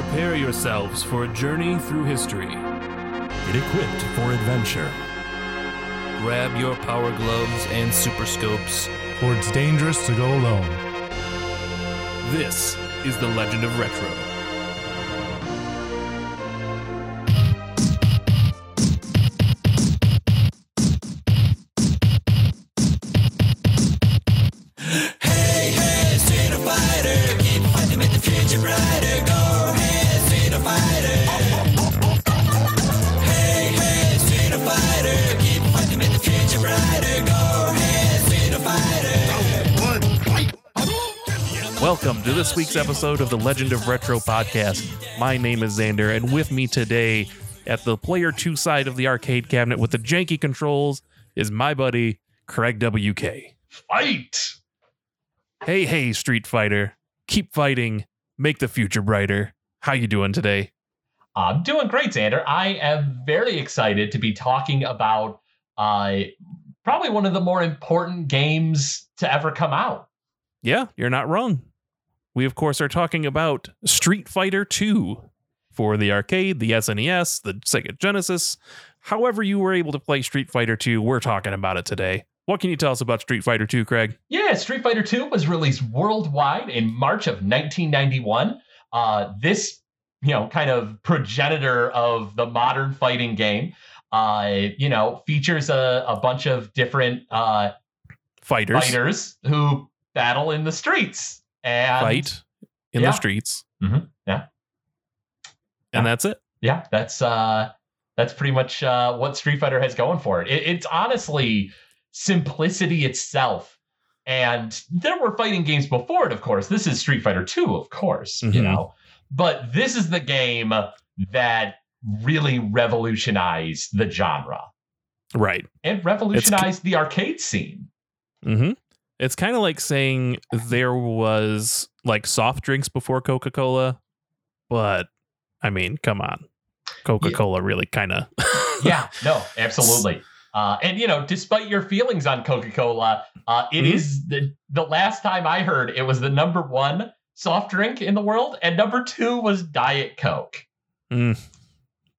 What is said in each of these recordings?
Prepare yourselves for a journey through history. Get equipped for adventure. Grab your power gloves and super scopes. For it's dangerous to go alone. This is the Legend of Retro. Week's episode of the Legend of Retro podcast. My name is Xander, and with me today at the player two side of the arcade cabinet with the janky controls is my buddy Craig WK. Fight! Hey, hey, Street Fighter. Keep fighting. Make the future brighter. How you doing today? I'm doing great, Xander. I am very excited to be talking about uh, probably one of the more important games to ever come out. Yeah, you're not wrong. We, of course, are talking about Street Fighter 2 for the arcade, the SNES, the Sega Genesis. However, you were able to play Street Fighter 2, we're talking about it today. What can you tell us about Street Fighter 2, Craig? Yeah, Street Fighter II was released worldwide in March of 1991. Uh, this, you know, kind of progenitor of the modern fighting game, uh, you know, features a, a bunch of different uh, Fighters fighters who battle in the streets and fight in Yeah. the streets. Mm-hmm. yeah. And that's it. yeah, that's uh that's pretty much uh what Street Fighter has going for it. it. It's honestly simplicity itself. And there were fighting games before it, of course. This is Street Fighter 2, of course, you Mhm. know. But this is the game that really revolutionized the genre Right. and revolutionized the arcade scene. hmm It's kind of like saying there was like soft drinks before Coca Cola, but I mean, come on. Coca Cola really kind of. yeah, no, absolutely. Uh, and you know, despite your feelings on Coca-Cola, uh, it Mhm. is the the last time I heard it was the number one soft drink in the world, and number two was Diet Coke. Mm.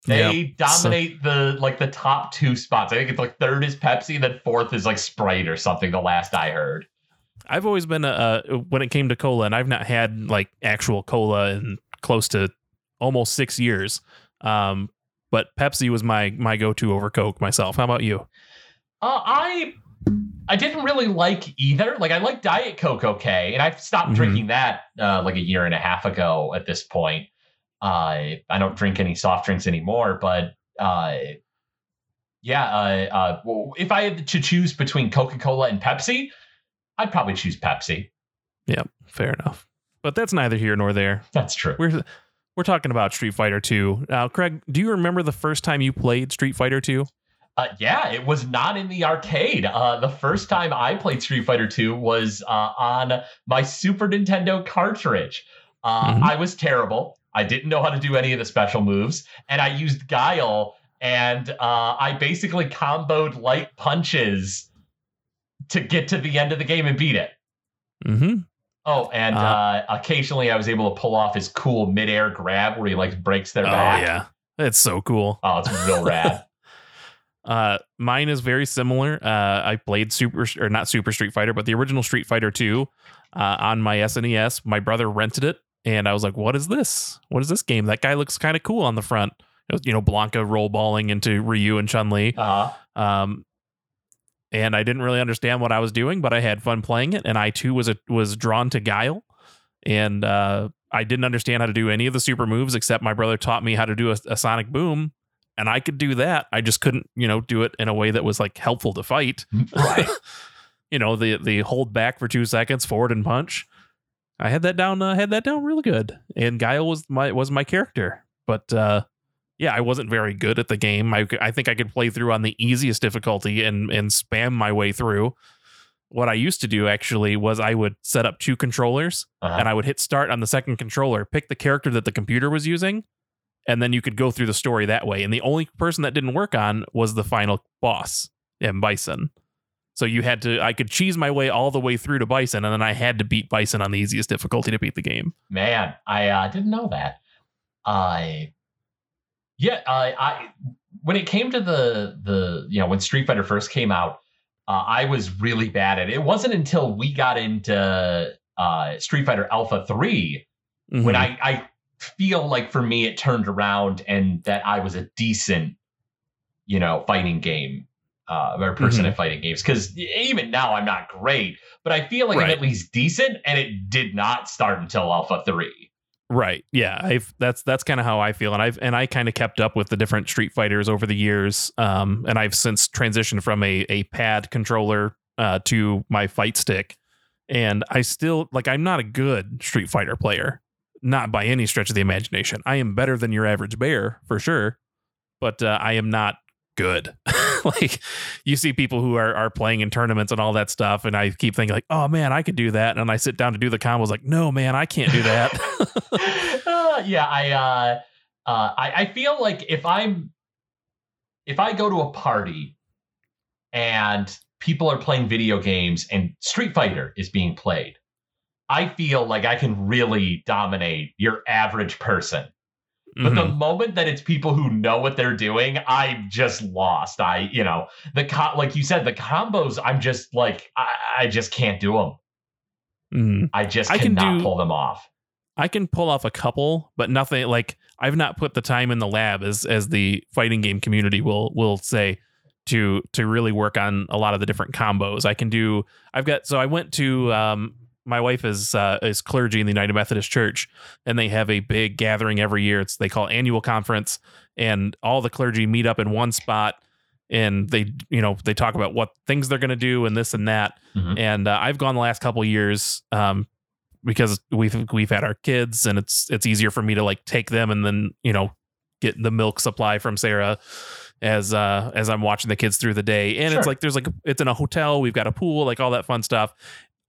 They Yeah. dominate the like the top two spots. I think it's like third is Pepsi, then fourth is like Sprite or something. The last I heard. I've always been a uh, when it came to cola, and I've not had like actual cola in close to almost six years. Um, but Pepsi was my my go to over Coke myself. How about you? Uh, I I didn't really like either. Like I like Diet Coke okay, and I stopped Mhm. drinking that uh, like a year and a half ago. At this point, uh, I don't drink any soft drinks anymore. But uh, yeah, uh, uh, if I had to choose between Coca Cola and Pepsi, I'd probably choose Pepsi. Yeah, fair enough. But that's neither here nor there. That's true. We're we're talking about Street Fighter 2. Now, Craig, do you remember the first time you played Street Fighter 2? Uh, yeah, it was not in the arcade. Uh, the first time I played Street Fighter 2 was uh, on my Super Nintendo cartridge. Uh, Mhm. I was terrible. I didn't know how to do any of the special moves, and I used Guile, and uh, I basically comboed light punches to get to the end of the game and beat it. Mm-hmm. Oh, and Uh, uh, occasionally I was able to pull off his cool midair grab where he like breaks their back. Oh back. yeah, it's so cool. Oh, it's real rad. Uh, mine is very similar. Uh, I played Super or not Super Street Fighter, but the original Street Fighter 2 uh, on my SNES. My brother rented it, and I was like, "What is this? What is this game? That guy looks kind of cool on the front." Was, you know, Blanka roll balling into Ryu and Chun Li. Uh, Um, and I didn't really understand what I was doing, but I had fun playing it. And I too was a, was drawn to Guile, and uh, I didn't understand how to do any of the super moves except my brother taught me how to do a, a sonic boom, and I could do that. I just couldn't, you know, do it in a way that was like helpful to fight. right. you know, the the hold back for two seconds, forward and punch. I had that down. Uh, had that down really good, and Guile was my was my character. But uh, yeah, I wasn't very good at the game. I I think I could play through on the easiest difficulty and and spam my way through. What I used to do actually was I would set up two controllers Uh-huh. and I would hit start on the second controller, pick the character that the computer was using, and then you could go through the story that way. And the only person that didn't work on was the final boss, M. Bison. So you had to, I could cheese my way all the way through to Bison, and then I had to beat Bison on the easiest difficulty to beat the game. Man, I uh, didn't know that. I yeah, I I when it came to the the you know when Street Fighter first came out, uh, I was really bad at it. It wasn't until we got into uh, Street Fighter Alpha 3 when Mhm. I I feel like for me it turned around and that I was a decent you know fighting game uh, or person Mhm. at fighting games because even now I'm not great, but I feel like I'm at least decent, and it did not start until Alpha Three. Right. Yeah. I've that's that's kind of how I feel, and I've and I kind of kept up with the different Street Fighters over the years. Um, and I've since transitioned from a a pad controller uh to my fight stick, and I still like I'm not a good Street Fighter player, not by any stretch of the imagination. I am better than your average bear for sure, but uh, I am not good. like you see people who are are playing in tournaments and all that stuff, and I keep thinking like, oh man, I could do that, and I sit down to do the combos, like, no man, I can't do that. Uh, yeah, I, uh, uh, I I feel like if I'm if I go to a party and people are playing video games and Street Fighter is being played, I feel like I can really dominate your average person. But the Mhm. moment that it's people who know what they're doing, I'm just lost. I, you know, the co- like you said, the combos, I'm just like, I, I just can't do them. Mhm. I just I can cannot do- pull them off. I can pull off a couple, but nothing like I've not put the time in the lab as as the fighting game community will will say to to really work on a lot of the different combos. I can do I've got so I went to um my wife is uh, is clergy in the United Methodist Church and they have a big gathering every year. It's they call it annual conference and all the clergy meet up in one spot and they you know they talk about what things they're going to do and this and that Mhm. and uh, I've gone the last couple years um, because we've we've had our kids and it's it's easier for me to like take them and then you know get the milk supply from Sarah as uh as I'm watching the kids through the day and it's like there's like it's in a hotel we've got a pool like all that fun stuff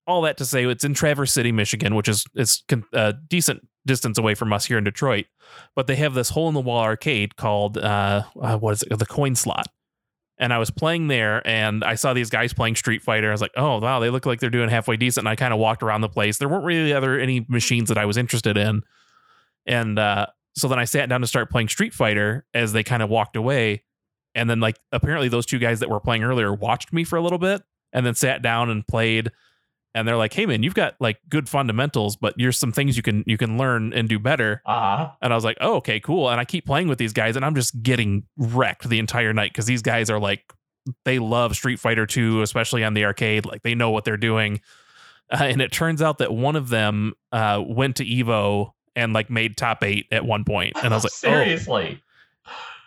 all that to say it's in Traverse City Michigan which is it's a decent distance away from us here in Detroit but they have this hole in the wall arcade called uh, uh what is it the coin slot and I was playing there and I saw these guys playing Street Fighter. I was like, oh wow, they look like they're doing halfway decent. And I kind of walked around the place. There weren't really other any machines that I was interested in. And uh, so then I sat down to start playing Street Fighter as they kind of walked away. And then like apparently those two guys that were playing earlier watched me for a little bit and then sat down and played. And they're like, hey man, you've got like good fundamentals, but here's some things you can you can learn and do better. Uh-huh. And I was like, oh, okay, cool. And I keep playing with these guys, and I'm just getting wrecked the entire night because these guys are like, they love Street Fighter 2, especially on the arcade. Like, they know what they're doing. Uh, and it turns out that one of them uh, went to Evo and like made top eight at one point. And I was like, oh, seriously.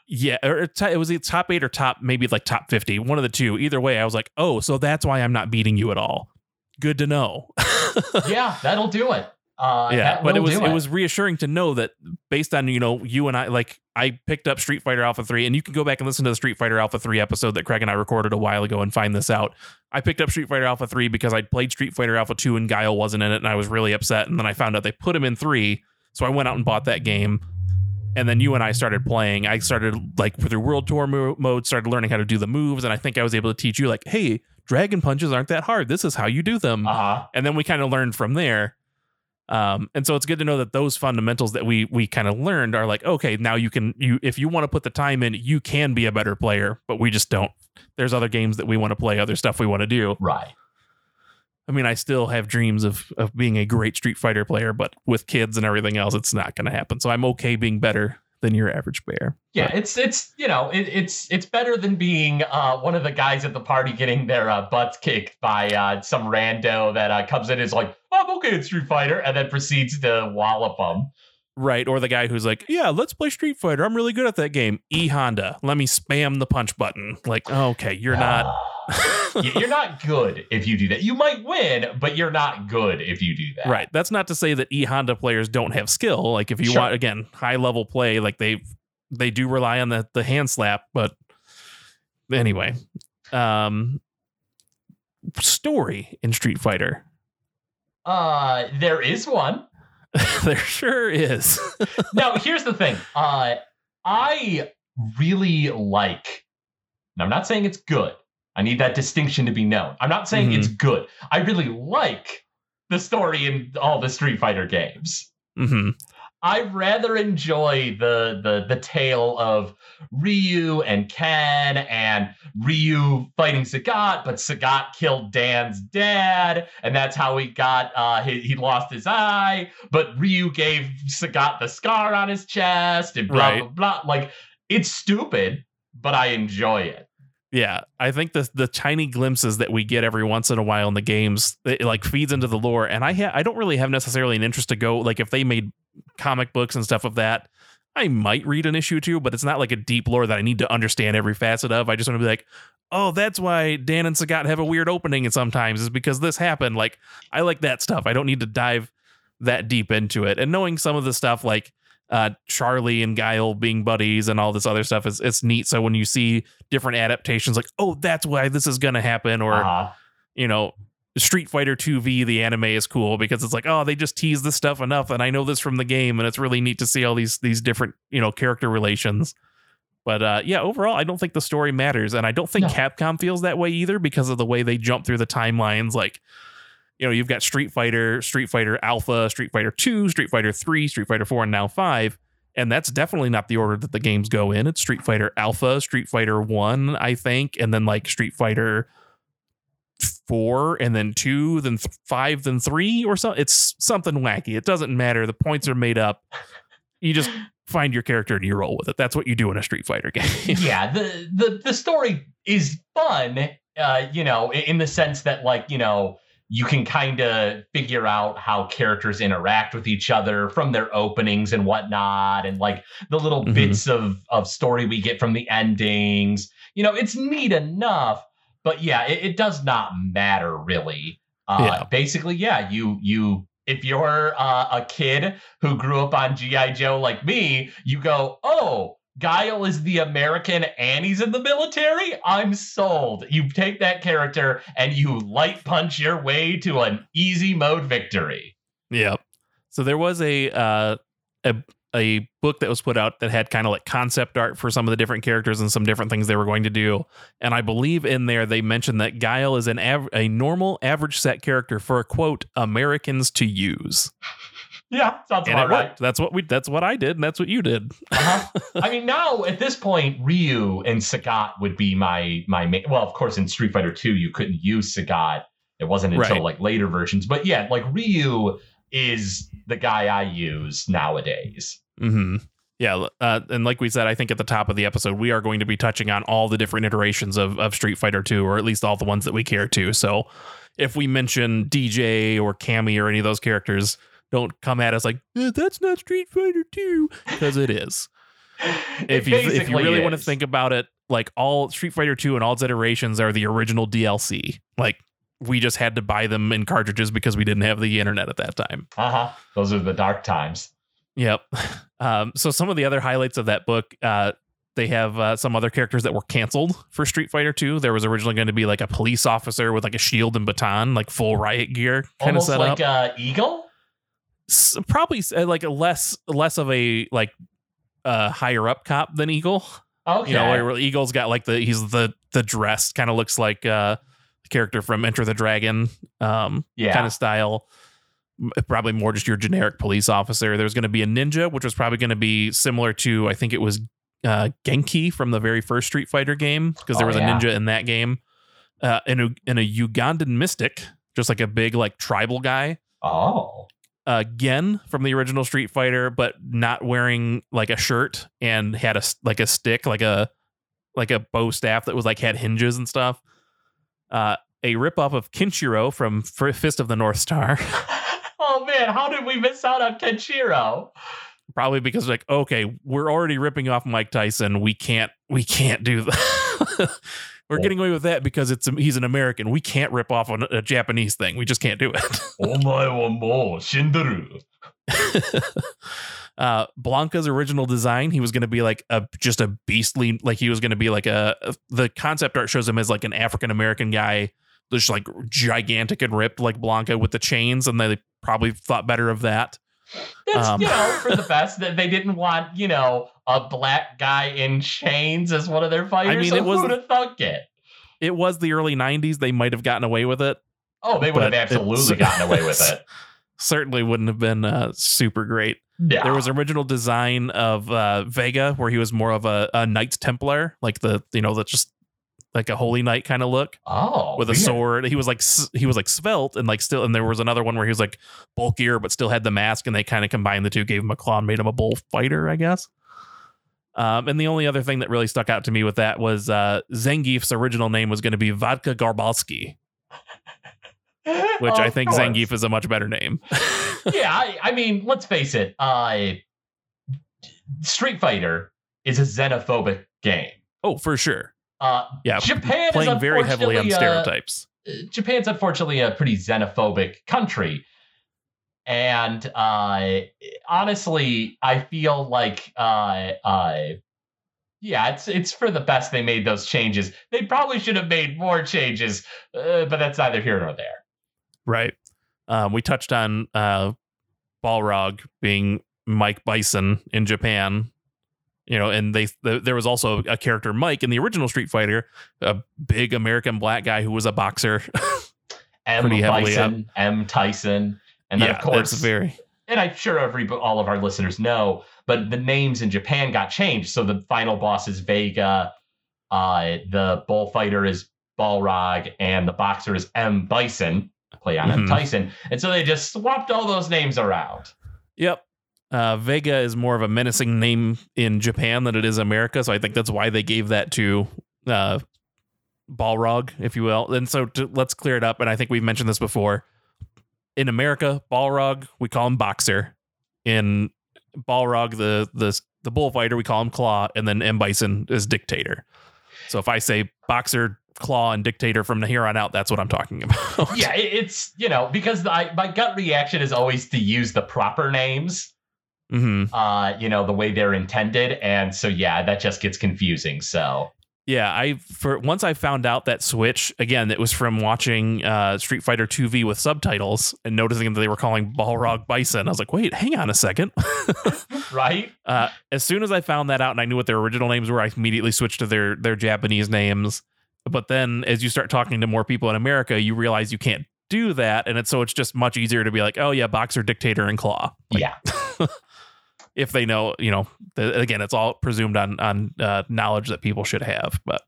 yeah, or it it was top eight or top, maybe like top 50, one of the two. Either way, I was like, oh, so that's why I'm not beating you at all. Good to know. yeah, that'll do it. Uh, yeah but it was do it. was reassuring to know that based on you know you and i like i picked up street fighter alpha 3 and you can go back and listen to the street fighter alpha 3 episode that craig and i recorded a while ago and find this out i picked up street fighter alpha 3 because i'd played street fighter alpha 2 and guile wasn't in it and i was really upset and then i found out they put him in 3 so i went out and bought that game and then you and i started playing. I started like through world tour mo- mode started learning how to do the moves. And i think i was able to teach you like hey dragon punches aren't that hard. This is how you do them. Uh-huh. and then we kind of learned from there. Um and so it's good to know that those fundamentals that we we kind of learned are like okay now you can you if you want to put the time in you can be a better player but we just don't. There's other games that we want to play other stuff we want to do. Right. I mean i still have dreams of of being a great street fighter player but with kids and everything else it's not going to happen so i'm okay being better than your average bear Yeah, it's it's you know it, it's it's better than being uh, one of the guys at the party getting their uh, butts kicked by uh, some rando that uh, comes in and is like I'm okay at Street Fighter and then proceeds to wallop them. Right or the guy who's like yeah let's play street fighter i'm really good at that game e honda let me spam the punch button like okay you're not you're not good if you do that. You might win, but you're not good if you do that. Right. That's not to say that e Honda players don't have skill. Like if you Sure. want again high level play, like they they do rely on the the hand slap. But anyway, um, story in Street Fighter. Uh, there is one. there sure is. now here's the thing. Uh i really like and i'm not saying it's good. I need that distinction to be known. I'm not saying it's good. I really like the story in all the street fighter games. Hmm I rather enjoy the the the tale of Ryu and Ken and Ryu fighting Sagat, but Sagat killed Dan's dad, and that's how he got uh he, he lost his eye. But Ryu gave Sagat the scar on his chest and blah Right. blah blah. Like it's stupid, but I enjoy it. Yeah, I think the the tiny glimpses that we get every once in a while in the games it like feeds into the lore, and I ha- I don't really have necessarily an interest to go like if they made comic books and stuff of that, I might read an issue or two, but it's not like a deep lore that I need to understand every facet of. I just want to be like, oh, that's why Dan and Sagat have a weird opening, and sometimes is because this happened. Like I like that stuff. I don't need to dive that deep into it, and knowing some of the stuff like uh, Charlie and Guile being buddies and all this other stuff is it's neat. So when you see different adaptations, like oh, that's why this is gonna happen, or Uh-huh. you know, Street Fighter 2V, the anime is cool because it's like, oh, they just tease this stuff enough, and I know this from the game, and it's really neat to see all these these different you know character relations. But uh, yeah, overall, I don't think the story matters, and I don't think No. Capcom feels that way either because of the way they jump through the timelines. Like, you know, you've got Street Fighter, Street Fighter Alpha, Street Fighter Two, Street Fighter Three, Street Fighter Four, and now Five. And that's definitely not the order that the games go in. It's Street Fighter Alpha, Street Fighter 1, I think, and then like Street Fighter 4 and then 2, then th- 5, then 3 or something. It's something wacky. It doesn't matter. The points are made up. You just find your character and you roll with it. That's what you do in a Street Fighter game. yeah, the the the story is fun, uh, you know, in the sense that like, you know, you can kind of figure out how characters interact with each other from their openings and whatnot, and like the little Mhm. bits of of story we get from the endings. You know, it's neat enough, but yeah, it, it does not matter really. Uh, Yeah. Basically, yeah, you you if you're uh, a kid who grew up on GI Joe like me, you go, oh. Guile is the American and he's in the military. I'm sold. You take that character and you light punch your way to an easy mode victory. Yep. So there was a uh, a a book that was put out that had kind of like concept art for some of the different characters and some different things they were going to do. And I believe in there they mentioned that Guile is an av- a normal average set character for a quote Americans to use. Yeah, sounds And it right. worked. That's what we that's what I did and that's what you did. Uh-huh. I mean, now at this point, Ryu and Sagat would be my my main. Well, of course, in Street Fighter Two, you couldn't use Sagat. It wasn't until Right. like later versions. But yeah, like Ryu is the guy I use nowadays. hmm Yeah, uh, and like we said, I think at the top of the episode, we are going to be touching on all the different iterations of, of Street Fighter 2, or at least all the ones that we care to. So if we mention DJ or Cammy or any of those characters, don't come at us like, "Eh, that's not Street Fighter 2, because it is. If It you if you really want to think about it, like all Street Fighter 2 and all its iterations are the original DLC. Like we just had to buy them in cartridges because we didn't have the internet at that time. uh-huh. Those are the dark times. Yep. Um, so some of the other highlights of that book, uh, they have uh, some other characters that were canceled for Street Fighter 2. There was originally going to be like a police officer with like a shield and baton, like full riot gear kind of Almost set like up. uh, Eagle. Probably uh, like a less less of a like uh higher up cop than Eagle. Okay. You know, where Eagle's got like the he's the the dress kind of looks like uh the character from Enter the Dragon um yeah. kind of style. Probably more just your generic police officer. There's going to be a ninja, which was probably going to be similar to I think it was uh, Genki from the very first Street Fighter game because there Oh, was yeah. a ninja in that game. Uh, and a and a Ugandan mystic, just like a big like tribal guy. oh. Uh, Gen from the original Street Fighter, but not wearing like a shirt and had a like a stick, like a like a bow staff that was like had hinges and stuff. Uh, a ripoff of Kenshiro from Fist of the North Star. oh man, how did we miss out on Kenshiro? probably because like okay we're already ripping off mike tyson we can't we can't do that we're getting away with that because it's he's an american. We can't rip off a, a japanese thing. We just can't do it Omae wa mou shinderu. uh blanka's original design he was going to be like a just a beastly like he was going to be like a the concept art shows him as like an african american guy just like gigantic and ripped like blanca with the chains and they probably thought better of that That's Um, you know for the best that they didn't want you know a black guy in chains as one of their fighters. I mean, so it was- who'd have thunk it? it was the early 90s they might have gotten away with it Oh, they would have absolutely gotten away with it. certainly wouldn't have been uh, super great. Yeah. There was original design of uh, Vega where he was more of a, a Knights Templar, like the you know the just like a holy knight kind of look oh with a sword. He was like he was like svelte and like still. And there was another one where he was like bulkier but still had the mask, and they kind of combined the two, gave him a claw, and made him a bullfighter, I guess. Um, and the only other thing that really stuck out to me with that was uh, Zangief's original name was going to be Vodka Garbalski, which I think course. Zangief is a much better name. yeah, I, I mean, let's face it. Uh, Street Fighter is a xenophobic game. oh, for sure. Uh, Yeah, Japan is playing very heavily on unfortunately, uh, stereotypes. Japan's unfortunately a pretty xenophobic country. And uh, honestly, I feel like, uh, uh, yeah, it's it's for the best they made those changes. They probably should have made more changes, uh, but that's neither here nor there. Right. Um, we touched on uh, Balrog being Mike Bison in Japan. You know, and they th- there was also a character Mike in the original Street Fighter, a big American black guy who was a boxer. M. Bison, M. Tyson, and then yeah, of course, very and I'm sure every all of our listeners know, but the names in Japan got changed. So the final boss is Vega, uh, the bullfighter is Balrog, and the boxer is M. Bison, play on M. Mhm. Tyson. And so they just swapped all those names around. Yep. Uh, Vega is more of a menacing name in Japan than it is America, so I think that's why they gave that to uh, Balrog, if you will. And so to, let's clear it up. And I think we've mentioned this before. In America, Balrog we call him Boxer. In Balrog, the the the bullfighter, we call him Claw, and then M Bison is Dictator. So if I say Boxer, Claw, and Dictator from here on out, that's what I'm talking about. Yeah, it's you know because I, my gut reaction is always to use the proper names, hmm uh, you know, the way they're intended, and so yeah, that just gets confusing. So Yeah, I for once I found out that switch again. It was from watching uh, Street Fighter 2V with subtitles and noticing that they were calling Balrog Bison. I was like, wait, hang on a second. right, uh, as soon as I found that out and I knew what their original names were, I immediately switched to their their Japanese names. But then, as you start talking to more people in America, you realize you can't do that, and it's so it's just much easier to be like, oh yeah, Boxer, Dictator, and Claw. Like, yeah. if they know, you know, the, again, it's all presumed on on uh, knowledge that people should have. But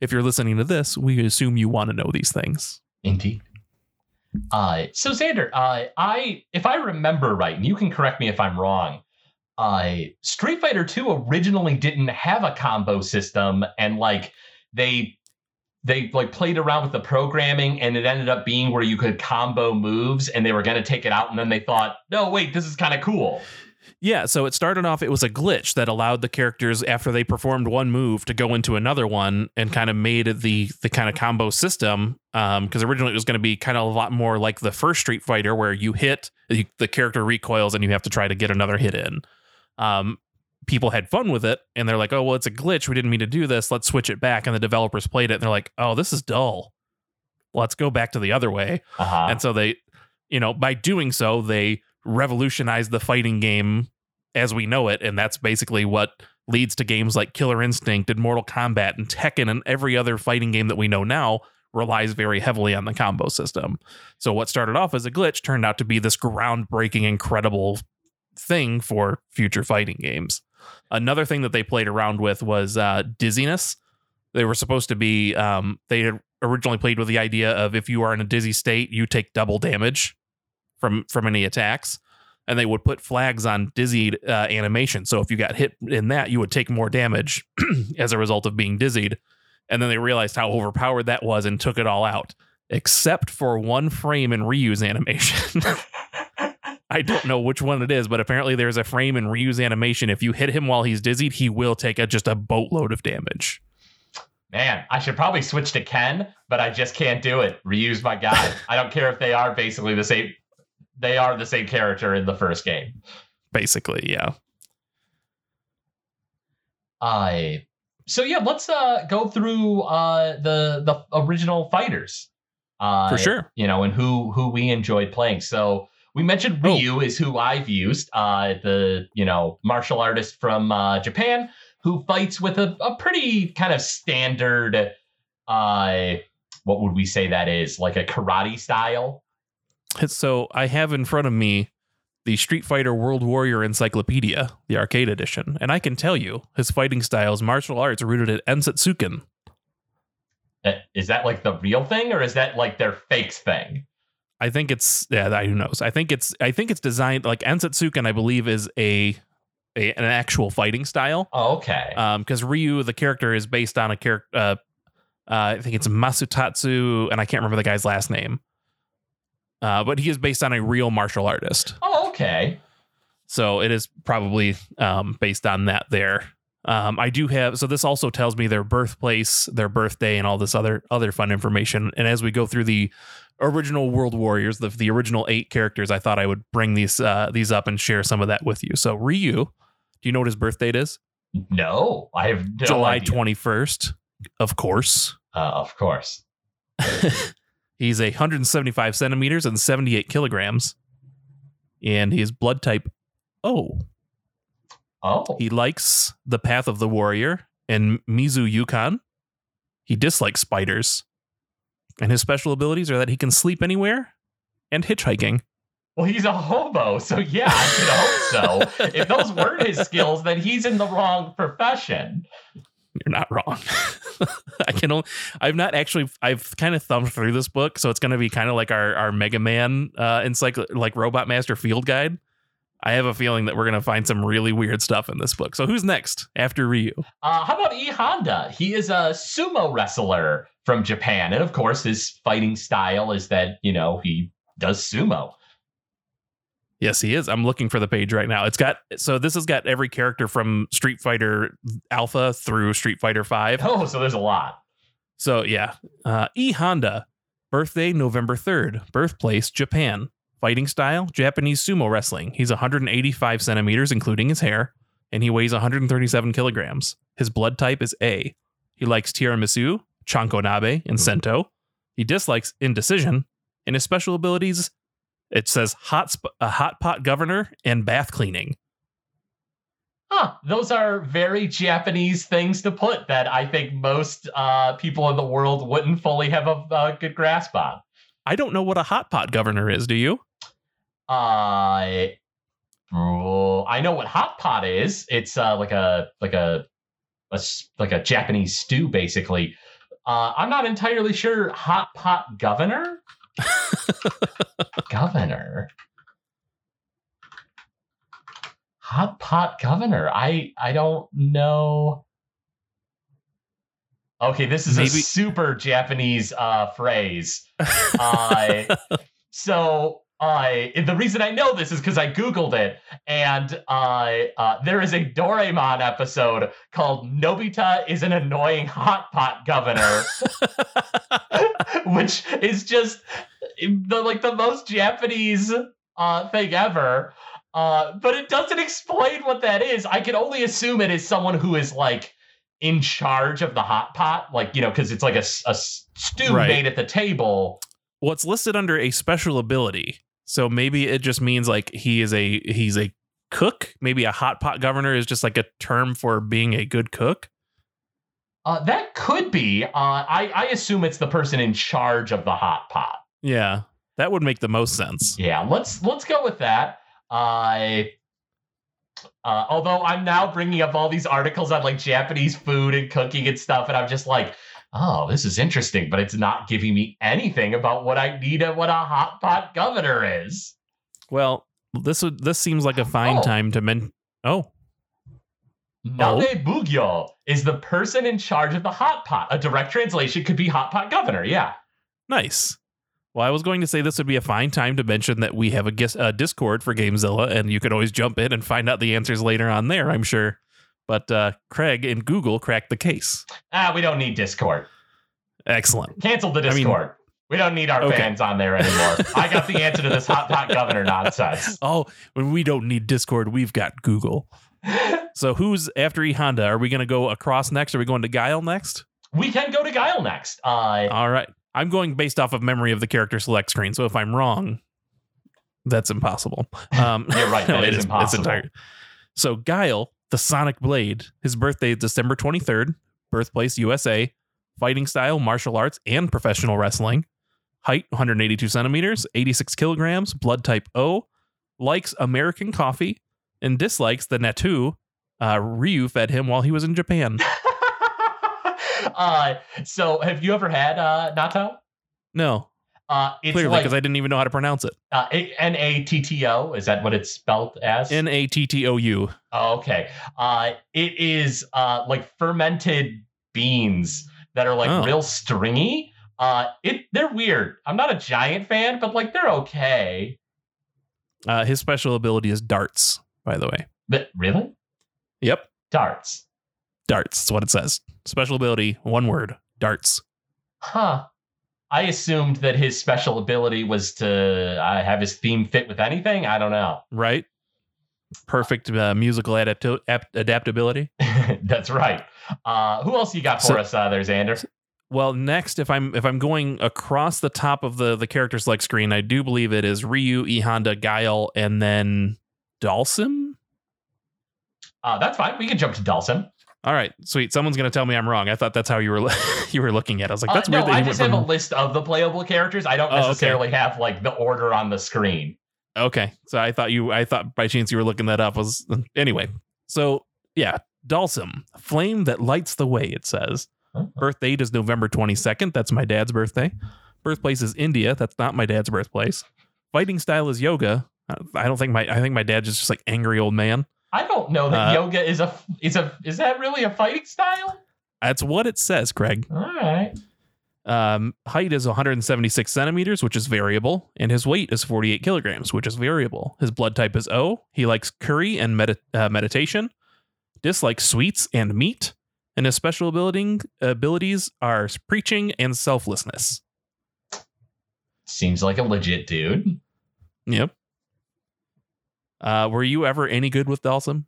if you're listening to this, we assume you want to know these things. Indeed. Uh, so Xander, uh, I if I remember right, and you can correct me if I'm wrong. Uh, Street Fighter 2 originally didn't have a combo system, and like they they like played around with the programming, and it ended up being where you could combo moves, and they were going to take it out, and then they thought, no, wait, this is kind of cool. Yeah, so it started off. It was a glitch that allowed the characters after they performed one move to go into another one, and kind of made the the kind of combo system. Because originally it was going to be kind of a lot more like the first Street Fighter, where you hit, you, the character recoils, and you have to try to get another hit in. Um, people had fun with it, and they're like, "Oh, well, it's a glitch. We didn't mean to do this. Let's switch it back." And the developers played it, and they're like, "Oh, this is dull. Let's go back to the other way." Uh-huh. and so they you know by doing so they revolutionized the fighting game as we know it and that's basically what leads to games like killer instinct and mortal kombat and tekken and every other fighting game that we know now relies very heavily on the combo system. So what started off as a glitch turned out to be this groundbreaking incredible thing for future fighting games. Another thing that they played around with was uh, dizziness. They were supposed to be um, they originally played with the idea of if you are in a dizzy state you take double damage from from any attacks and they would put flags on dizzied uh, animation so if you got hit in that you would take more damage as a result of being dizzied and then they realized how overpowered that was and took it all out except for one frame in Ryu's animation I don't know which one it is, but apparently there's a frame in Ryu's animation. If you hit him while he's dizzied, he will take a, just a boatload of damage. Man, I should probably switch to Ken, but I just can't do it. Reuse my guy. I don't care if they are basically the same. They are the same character in the first game. Basically, yeah. Uh, so yeah, let's uh go through uh the the original fighters. Uh, For sure. You know, and who who we enjoyed playing. So we mentioned Oh. Ryu is who I've used. Uh, the you know martial artist from uh, Japan who fights with a, a pretty kind of standard. Uh, what would we say that is like a karate style? So I have in front of me the Street Fighter World Warrior Encyclopedia, the arcade edition, and I can tell you his fighting style is martial arts rooted at Ansatsuken. Uh, Is that like the real thing, or is that like their fakes thing? I think it's yeah, who knows? I think it's I think it's designed like Ansatsuken. I believe is a, a an actual fighting style. Oh, okay. Um, because Ryu the character is based on a character. Uh, uh, I think it's Masutatsu, and I can't remember the guy's last name. Uh, but he is based on a real martial artist. oh, okay. So it is probably um, based on that there. Um, I do have so this also tells me their birthplace, their birthday, and all this other other fun information. And as we go through the original World Warriors, the the original eight characters, I thought I would bring these uh, these up and share some of that with you. So Ryu, do you know what his birth date is? No, I have no July twenty first, of course. Uh, of course. He's a 175 centimeters and 78 kilograms, and he is blood type O. Oh, He likes the path of the warrior and Mizu Yokan. He dislikes spiders. And his special abilities are that he can sleep anywhere and hitchhiking. well, he's a hobo, so yeah, I could hope so. if those weren't his skills, then he's in the wrong profession. You're not wrong. I can only, I've not actually I've kind of thumbed through this book, so it's going to be kind of like our our Mega Man uh encycl like Robot Master Field Guide. I have a feeling that we're going to find some really weird stuff in this book. So who's next after Ryu? Uh, how about E Honda? He is a sumo wrestler from Japan, and of course, his fighting style is that you know he does sumo. Yes, he is. I'm looking for the page right now. It's got so this has got every character from Street Fighter Alpha through Street Fighter 5. Oh, so there's a lot. So yeah, uh, E Honda, birthday November third, birthplace Japan, fighting style Japanese sumo wrestling. He's 185 centimeters, including his hair, and he weighs 137 kilograms. His blood type is A. He likes tiramisu, chanko nabe, and sento. He dislikes indecision, and his special abilities. It says hot sp- a hot pot governor and bath cleaning. Huh, those are very Japanese things to put that I think most uh, people in the world wouldn't fully have a, a good grasp on. I don't know what a hot pot governor is. Do you? Uh, oh, I know what hot pot is. It's uh, like a like a, a like a Japanese stew, basically. Uh, I'm not entirely sure. Hot pot governor. governor. Hot pot governor. I I don't know. Okay, this is Maybe- a super Japanese uh, phrase. Uh, so uh, the reason I know this is because I Googled it, and uh, uh, there is a Doraemon episode called Nobita is an annoying hot pot governor, which is just the like the most Japanese uh, thing ever. Uh, but it doesn't explain what that is. I can only assume it is someone who is like in charge of the hot pot, like you know, because it's like a, a stew Right. made at the table. it's listed under a special ability. So maybe it just means like he is a he's a cook. Maybe a hot pot governor is just like a term for being a good cook. Uh, that could be. Uh, I, I assume it's the person in charge of the hot pot. Yeah, that would make the most sense. Yeah, let's let's go with that. Uh, uh, although I'm now bringing up all these articles on like Japanese food and cooking and stuff, and I'm just like, oh, this is interesting, but it's not giving me anything about what I need and what a hot pot governor is. Well, this would this seems like a fine Oh. time to men. Oh, Nabe Bugyo is the person in charge of the hot pot. A direct translation could be hot pot governor. Yeah. nice. Well, I was going to say this would be a fine time to mention that we have a uh, Discord for Gamezilla, and you could always jump in and find out the answers later on there. I'm sure. But uh, Craig and Google cracked the case. Ah, we don't need Discord. Excellent. Cancel the I mean- Discord. we don't need our Okay. fans on there anymore. I got the answer to this hot pot governor nonsense. Oh, when we don't need Discord, we've got Google. So who's after E Honda? Are we going to go across next? Are we going to Guile next? we can go to Guile next. Uh, All right. I'm going based off of memory of the character select screen. So if I'm wrong, that's impossible. Um, You're right, that it is impossible. entire- So Guile, the Sonic Blade, his birthday is December 23rd, birthplace USA, fighting style, martial arts, and professional wrestling. Height 182 centimeters, 86 kilograms, blood type O. likes American coffee and dislikes the Natto uh, Ryu fed him while he was in Japan. uh, so have you ever had uh, natto? No, Uh, it's clearly like because I didn't even know how to pronounce it. uh, N A T T O. Is that what it's spelled as? N A T T O U. Oh, okay. Uh, it is uh, like fermented beans that are like Oh. real stringy. Uh, it they're weird. I'm not a giant fan, but like they're okay. Uh, his special ability is darts, by the way. But really, Yep. darts, Darts. That's what it says. Special ability, one word, darts. huh? I assumed that his special ability was to uh, have his theme fit with anything. I don't know. Right? Perfect uh, musical adaptability. That's right. Uh, who else you got for So- us uh, there, Xander? Well, next, if I'm if I'm going across the top of the the character select screen, I do believe it is Ryu, E Honda, Guile, and then Dhalsim. Uh, that's fine. We can jump to Dhalsim. All right, sweet. Someone's gonna tell me I'm wrong. I thought that's how you were you were looking at. it. I was like, Uh, that's no, weird. That I just have a list of the playable characters. I don't Oh, okay. necessarily have like the order on the screen. Okay, so I thought you I thought by chance you were looking that up. Was anyway. So yeah, Dhalsim, flame that lights the way. It says. Birth date is November 22nd. That's my dad's birthday. Birthplace is India. That's not my dad's birthplace. Fighting style is yoga. Uh, I don't think my I think my dad's just like angry old man. I don't know that Uh, yoga is a is a is that really a fighting style? That's what it says, Craig. All right. Um, height is 176 centimeters, which is variable, and his weight is 48 kilograms, which is variable. His blood type is O. He likes curry and medi- uh, meditation. Dislikes sweets and meat, and his special ability abilities are preaching and selflessness. Seems like a legit dude. Yep. Uh, were you ever any good with Dhalsim?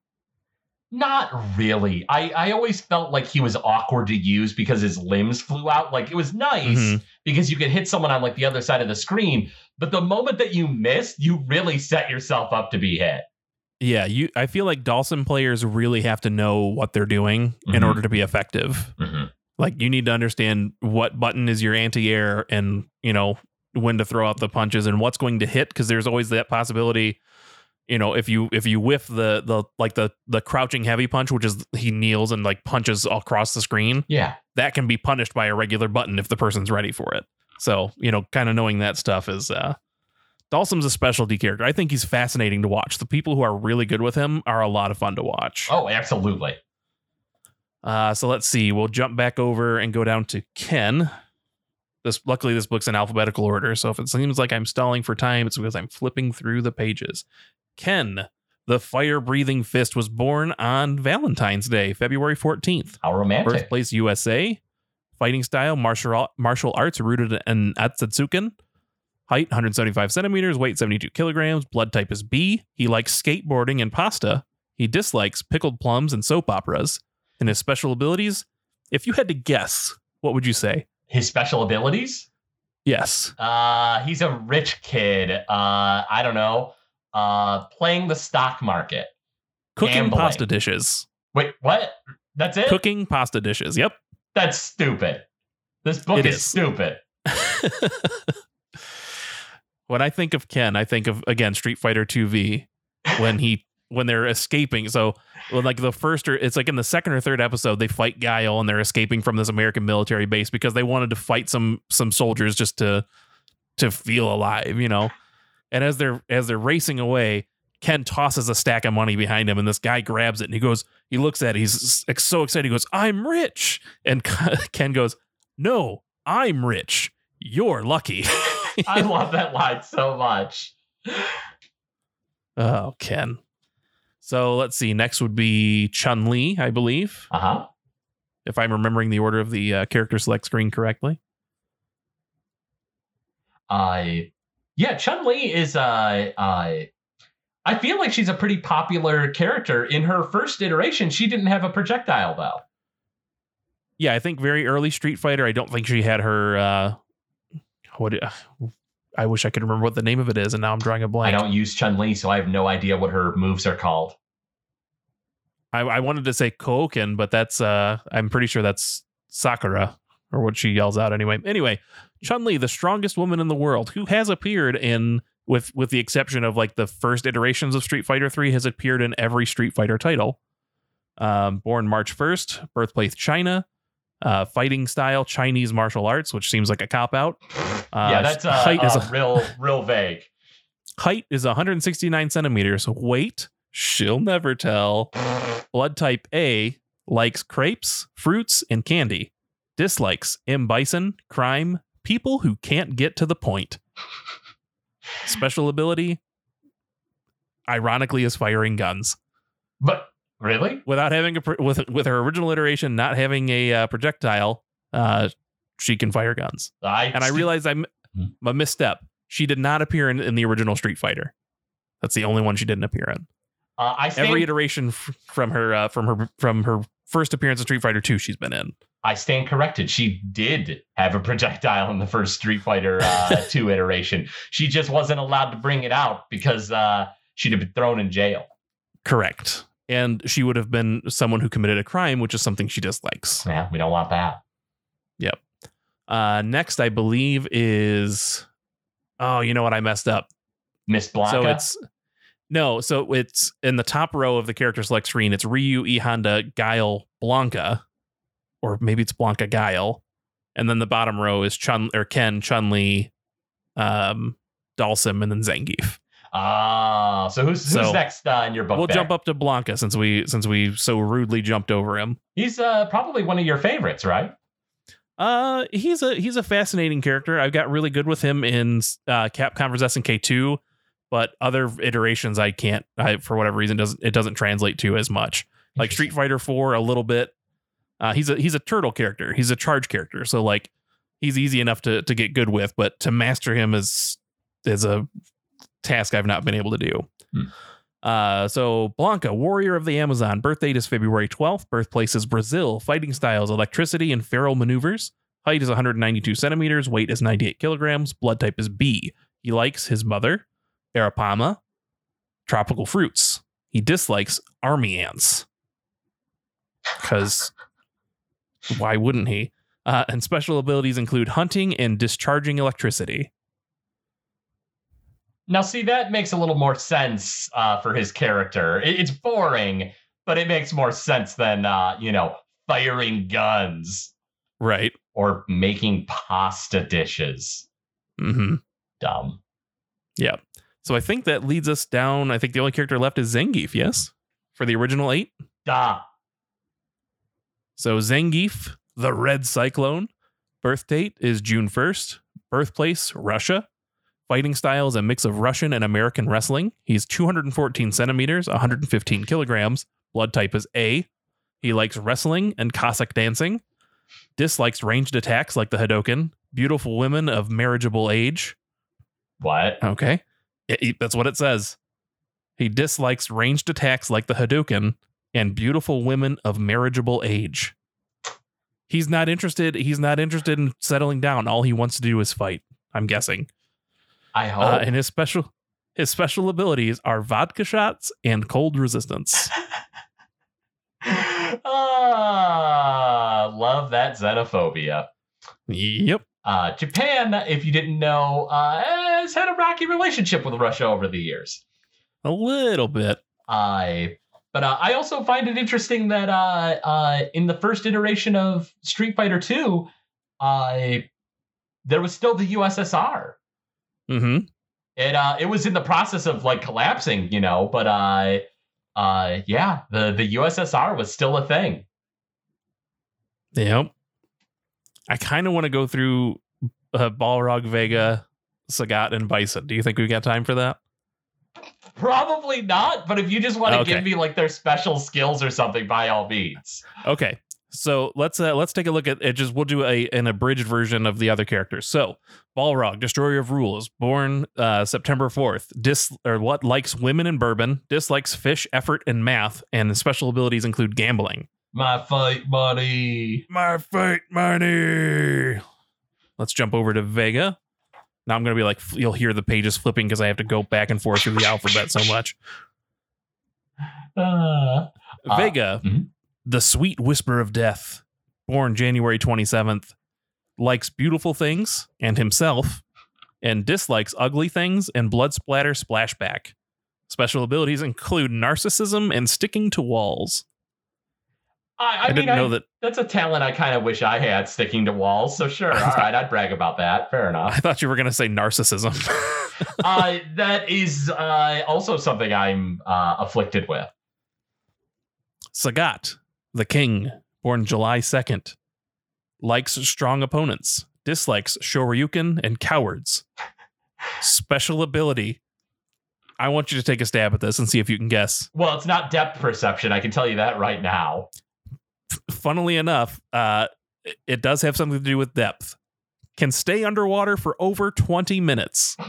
Not really. I I always felt like he was awkward to use because his limbs flew out. Like it was nice Mhm. because you could hit someone on like the other side of the screen, but the moment that you missed, you really set yourself up to be hit. Yeah, you. I feel like Dhalsim players really have to know what they're doing in Mhm. order to be effective. Like you need to understand what button is your anti-air and, you know, when to throw out the punches and what's going to hit because there's always that possibility, you know, if you if you whiff the the like the the crouching heavy punch which is he kneels and like punches across the screen, Yeah. that can be punished by a regular button if the person's ready for it. So, you know, kind of knowing that stuff is uh Dhalsim's a specialty character. I think he's fascinating to watch. The people who are really good with him are a lot of fun to watch. Oh, absolutely. Uh, so let's see. We'll jump back over and go down to Ken. This luckily this book's in alphabetical order, so if it seems like I'm stalling for time, it's because I'm flipping through the pages. Ken, the fire-breathing fist, was born on Valentine's Day, February 14th. How romantic. Birthplace USA. Fighting style martial martial arts rooted in Ansatsuken. Height 175 centimeters, weight 72 kilograms. Blood type is B. He likes skateboarding and pasta. He dislikes pickled plums and soap operas. And his special abilities, if you had to guess, what would you say? His special abilities? Yes. Uh, he's a rich kid. Uh, I don't know. Uh, playing the stock market. Cooking Gambling. pasta dishes. Wait, what? That's it? Cooking pasta dishes. Yep. That's stupid. This book is, is. stupid. when I think of Ken, I think of again Street Fighter 2V when he when they're escaping. So like the first or it's like in the second or third episode, they fight Guile and they're escaping from this American military base because they wanted to fight some some soldiers just to to feel alive, you know. And as they're as they're racing away, Ken tosses a stack of money behind him, and this guy grabs it and he goes, he looks at it, he's so excited, he goes, "I'm rich," and Ken goes, "No, I'm rich. You're lucky." I love that line so much. Oh, Ken. So let's see. Next would be Chun Li, I believe, Uh huh. if I'm remembering the order of the uh, character select screen correctly. I yeah, Chun Li is uh uh I feel like she's a pretty popular character. In her first iteration, she didn't have a projectile though. Yeah, I think very early Street Fighter. I don't think she had her. Uh, what? I wish I could remember what the name of it is, and now I'm drawing a blank. I don't use Chun Li, so I have no idea what her moves are called. I, I wanted to say Koken, but that's. Uh, I'm pretty sure that's Sakura or what she yells out anyway. Anyway, Chun Li, the strongest woman in the world, who has appeared in with with the exception of like the first iterations of Street Fighter 3 has appeared in every Street Fighter title. Um, born March 1st, birthplace China, uh, fighting style Chinese martial arts, which seems like a cop out. Uh, yeah, that's uh, height is uh, real, real vague. height is 169 centimeters. Weight, she'll never tell. Blood type A likes crepes, fruits, and candy. Dislikes M. Bison, crime, people who can't get to the point. Special ability, ironically, is firing guns But really, without having a with with her original iteration not having a uh, projectile. Uh, she can fire guns, I and I realized I'm Hmm. a misstep. She did not appear in, in the original Street Fighter. That's the only one she didn't appear in. uh, I stand, every iteration f- from her uh, from her from her first appearance in Street Fighter 2 she's been in. I stand corrected. She did have a projectile in the first Street Fighter uh, 2 iteration. She just wasn't allowed to bring it out because uh, she'd have been thrown in jail. Correct. And she would have been someone who committed a crime, which is something she dislikes. Yeah, we don't want that. Yep. Uh, next, I believe is oh, you know what? I messed up. Miss Blanka. So it's no, so it's in the top row of the character select screen. It's Ryu, E Honda, Guile, Blanka, or maybe it's Blanka Guile, and then the bottom row is Chun or Ken, Chun Li, um, Dhalsim, and then Zangief. Ah, so who's who's So, next uh, in your book? we'll there? jump up to Blanka since we since we so rudely jumped over him. He's uh, probably one of your favorites, right? Uh, he's a he's a fascinating character. I've got really good with him in uh, Capcom vs SNK two, but other iterations I can't. I for whatever reason doesn't it doesn't translate to as much. Like Street Fighter four a little bit. Uh, he's a he's a turtle character. He's a charge character. So like he's easy enough to to get good with, but to master him is is a task I've not been able to do. Hmm. Uh, so Blanka, warrior of the Amazon, birth date is February 12th, birthplace is Brazil, fighting styles, electricity, and feral maneuvers. Height is 192 centimeters, weight is 98 kilograms, blood type is B. He likes his mother, Arapaima, tropical fruits. He dislikes army ants. Because why wouldn't he? Uh, and special abilities include hunting and discharging electricity. Now, see, that makes a little more sense uh, for his character. It- it's boring, but it makes more sense than uh, you know firing guns Right. or making pasta dishes. hmm Dumb. Yeah. So I think that leads us down. I think the only character left is Zangief, yes? For the original eight. Duh. So Zangief, the Red Cyclone. Birth date is June 1st. Birthplace, Russia. Fighting style is a mix of Russian and American wrestling. He's 214 centimeters, 115 kilograms. Blood type is A. He likes wrestling and Cossack dancing. Dislikes ranged attacks like the Hadoken. Beautiful women of marriageable age. What? Okay. It- it- that's what it says. He dislikes ranged attacks like the Hadouken and beautiful women of marriageable age. He's not interested. He's not interested in settling down. All he wants to do is fight. I'm guessing. I hope. Uh, and his special his special abilities are vodka shots and cold resistance. ah, love that xenophobia. yep. Uh, Japan, if you didn't know, uh, has had a rocky relationship with Russia over the years. A little bit. I but uh, I also find it interesting that uh, uh, in the first iteration of Street Fighter uh, there was still the USSR. Hmm It uh, it was in the process of like collapsing, you know, but uh, uh, yeah, the the USSR was still a thing. Yep. I kind of want to go through uh, Balrog, Vega, Sagat, and Bison. Do you think we got time for that? Probably not, but if you just want to Okay. give me like their special skills or something, by all means. Okay. So let's uh, let's take a look at it. Just we'll do a an abridged version of the other characters. So Balrog, Destroyer of Rules, born uh, September fourth. Dis or what likes women and bourbon, dislikes fish, effort, and math, and the special abilities include gambling. My fight buddy. My fight money. Let's jump over to Vega. Now I'm gonna be like you'll hear the pages flipping because I have to go back and forth through the alphabet so much. Uh, Uh, Vega, mhm. The sweet whisper of death, born January 27th, likes beautiful things and himself, and dislikes ugly things and blood splatter splashback. Special abilities include narcissism and sticking to walls. I, I, I, mean, didn't know I- that. that's a talent I kind of wish I had sticking to walls. So sure, all right, I'd brag about that. Fair enough. I thought you were going to say narcissism. uh, that is uh, also something I'm uh, afflicted with. Sagat, the king, born July 2nd, likes strong opponents, dislikes Shoryuken and cowards. Special ability. I want you to take a stab at this and see if you can guess. Well, it's not depth perception. I can tell you that right now. Funnily enough, uh, it- it does have something to do with depth. Can stay underwater for over 20 minutes.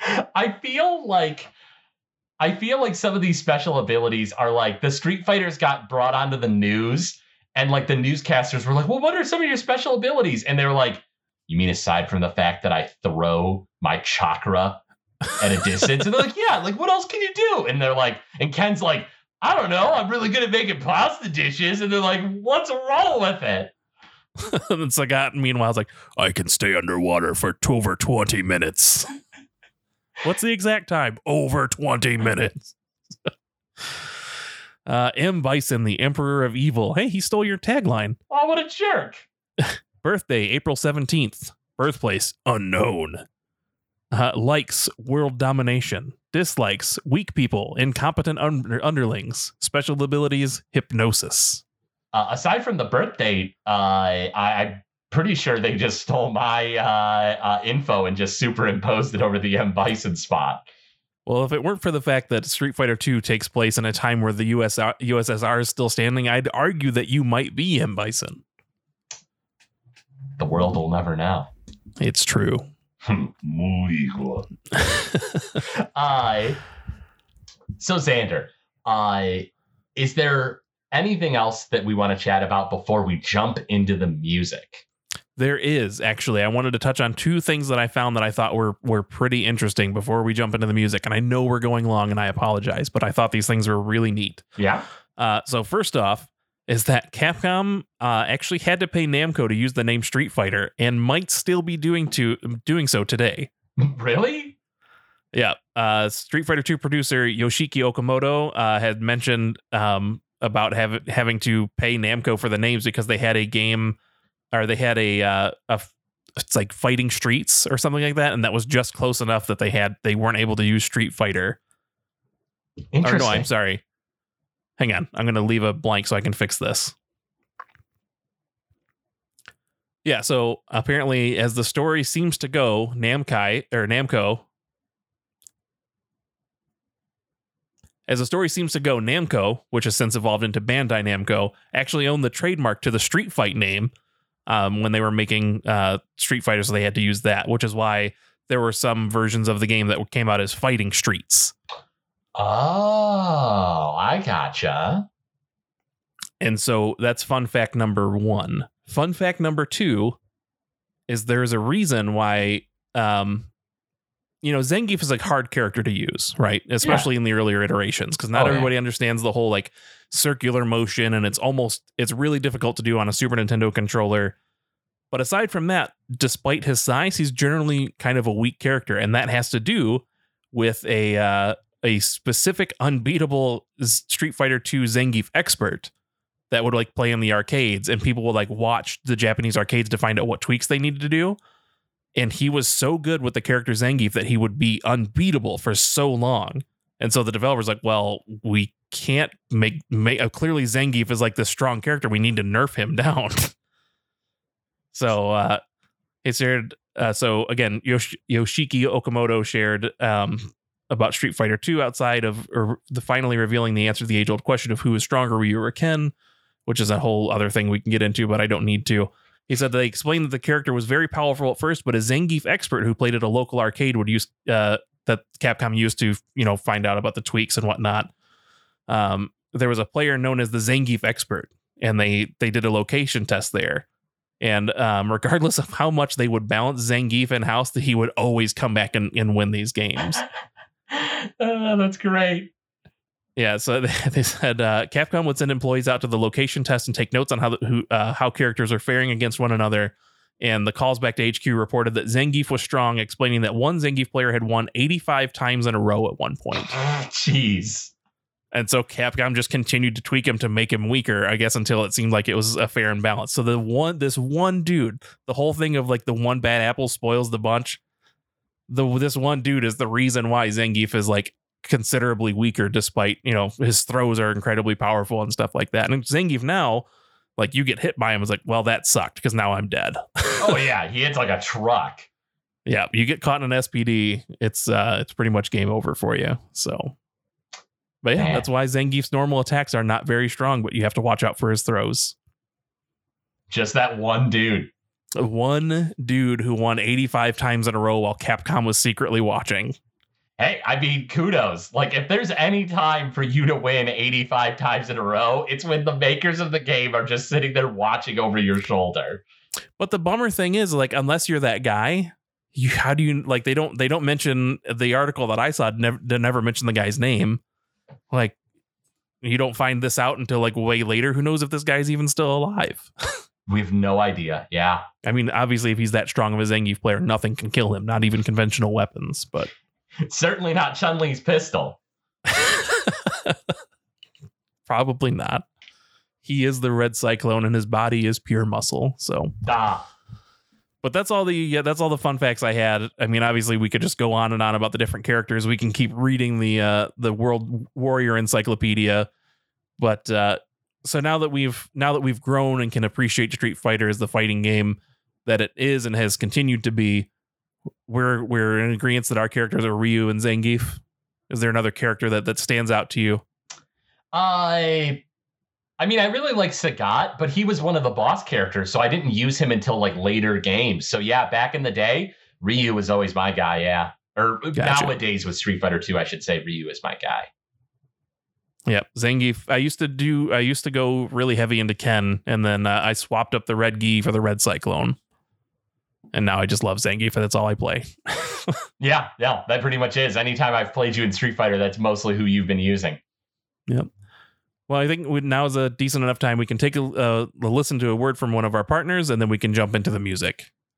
I feel like I feel like some of these special abilities are like the Street Fighters got brought onto the news, and like the newscasters were like, "Well, what are some of your special abilities?" And they were like, "You mean aside from the fact that I throw my chakra at a distance?" and they're like, "Yeah, like what else can you do?" And they're like, and Ken's like, "I don't know, I'm really good at making pasta dishes," and they're like, "What's wrong with it?" and Sagat, ah, meanwhile, is like, I can stay underwater for over 20 minutes. What's the exact time? Over 20 minutes. uh, M. Bison, the Emperor of Evil. Hey, he stole your tagline. Oh, what a jerk! Birthday, April 17th. Birthplace, unknown. Uh, likes world domination. Dislikes weak people, incompetent under- underlings. Special abilities, hypnosis. Uh, aside from the birth date, uh, I, I'm pretty sure they just stole my uh, uh, info and just superimposed it over the M Bison spot. Well, if it weren't for the fact that Street Fighter II takes place in a time where the US, USSR is still standing, I'd argue that you might be M. Bison. The world will never know. It's true. Muy. Uh, so Xander, uh, is there anything else that we want to chat about before we jump into the music? There is actually. I wanted to touch on two things that I found that I thought were were pretty interesting before we jump into the music. And I know we're going long, and I apologize, but I thought these things were really neat. Yeah. Uh, so first off, is that Capcom uh, actually had to pay Namco to use the name Street Fighter, and might still be doing to doing so today. Really? Yeah. Uh, Street Fighter 2 producer Yoshiki Okamoto uh, had mentioned um, about have, having to pay Namco for the names because they had a game or they had a, uh, a it's like Fighting Streets or something like that, and that was just close enough that they had they weren't able to use Street Fighter. Or Interesting. no, I'm sorry. Hang on, I'm gonna leave a blank so I can fix this. Yeah, so apparently, as the story seems to go, Namkai or Namco, as the story seems to go, Namco, which has since evolved into Bandai Namco, actually owned the trademark to the Street Fight name um, when they were making uh, Street Fighter, so they had to use that, which is why there were some versions of the game that came out as Fighting Streets. Oh, I gotcha. And so that's fun fact number one. Fun fact number two is there's a reason why, um, you know, Zangief is a hard character to use, right? Especially in the earlier iterations, because not Oh, yeah. everybody understands the whole like circular motion, and it's almost it's really difficult to do on a Super Nintendo controller. But aside from that, despite his size, he's generally kind of a weak character, and that has to do with a uh, a specific unbeatable Street Fighter II Zangief expert that would like play in the arcades and people would like watch the Japanese arcades to find out what tweaks they needed to do. And he was so good with the character Zangief that he would be unbeatable for so long. And so the developers like, well, we can't make make uh, clearly Zangief is like this strong character. We need to nerf him down. so uh he shared uh so again Yosh- Yoshiki Okamoto shared um about Street Fighter 2 outside of or the finally revealing the answer to the age old question of who is stronger, Ryu or Ken, which is a whole other thing we can get into, but I don't need to. He said they explained that the character was very powerful at first, but a Zangief expert who played at a local arcade would use uh, that Capcom used to, you know, find out about the tweaks and whatnot. Um, there was a player known as the Zangief expert, and they they did a location test there. And um, regardless of how much they would balance Zangief in house, that he would always come back and, and win these games. Uh, that's great. Yeah, so they, they said uh, Capcom would send employees out to the location test and take notes on how the, who uh, how characters are faring against one another. And the calls back to HQ reported that Zangief was strong, explaining that one Zangief player had won 85 times in a row at one point. Jeez. And so Capcom just continued to tweak him to make him weaker, I guess, until it seemed like it was a fair and balance. So the one, this one dude, the whole thing of like the one bad apple spoils the bunch. The this one dude is the reason why Zangief is like considerably weaker, despite you know his throws are incredibly powerful and stuff like that. And Zangief now, like you get hit by him, is like, well, that sucked because now I'm dead. Oh yeah, he hits like a truck. yeah, you get caught in an SPD, it's uh, it's pretty much game over for you. So. But yeah, Man. that's why Zangief's normal attacks are not very strong, but you have to watch out for his throws. Just that one dude. One dude who won 85 times in a row while Capcom was secretly watching. Hey, I mean, kudos. Like, if there's any time for you to win 85 times in a row, it's when the makers of the game are just sitting there watching over your shoulder. But the bummer thing is, like, unless you're that guy, you how do you like they don't they don't mention the article that I saw never they never mention the guy's name. Like you don't find this out until like way later. Who knows if this guy's even still alive? We have no idea. Yeah. I mean, obviously, if he's that strong of a Zangief player, nothing can kill him, not even conventional weapons. But Certainly not Chun Li's pistol. probably not. He is the red cyclone, and his body is pure muscle. So, Ah, but that's all the yeah, that's all the fun facts I had. I mean, obviously, we could just go on and on about the different characters. We can keep reading the uh, the World Warrior Encyclopedia, but uh, so now that we've now that we've grown and can appreciate Street Fighter as the fighting game that it is and has continued to be, we're we're in agreement that our characters are Ryu and Zangief. Is there another character that that stands out to you? I. I mean, I really like Sagat, but he was one of the boss characters, so I didn't use him until like later games. So yeah, back in the day, Ryu was always my guy. Yeah, or Gotcha. nowadays with Street Fighter 2, I should say Ryu is my guy. Yeah, Zangief. I used to do. I used to go really heavy into Ken, and then uh, I swapped up the red gi for the red cyclone, and now I just love Zangief. and That's all I play. Yeah, yeah, that pretty much is. Anytime I've played you in Street Fighter, that's mostly who you've been using. Yep. Well, I think we, now is a decent enough time. We can take a, uh, a listen to a word from one of our partners, and then we can jump into the music.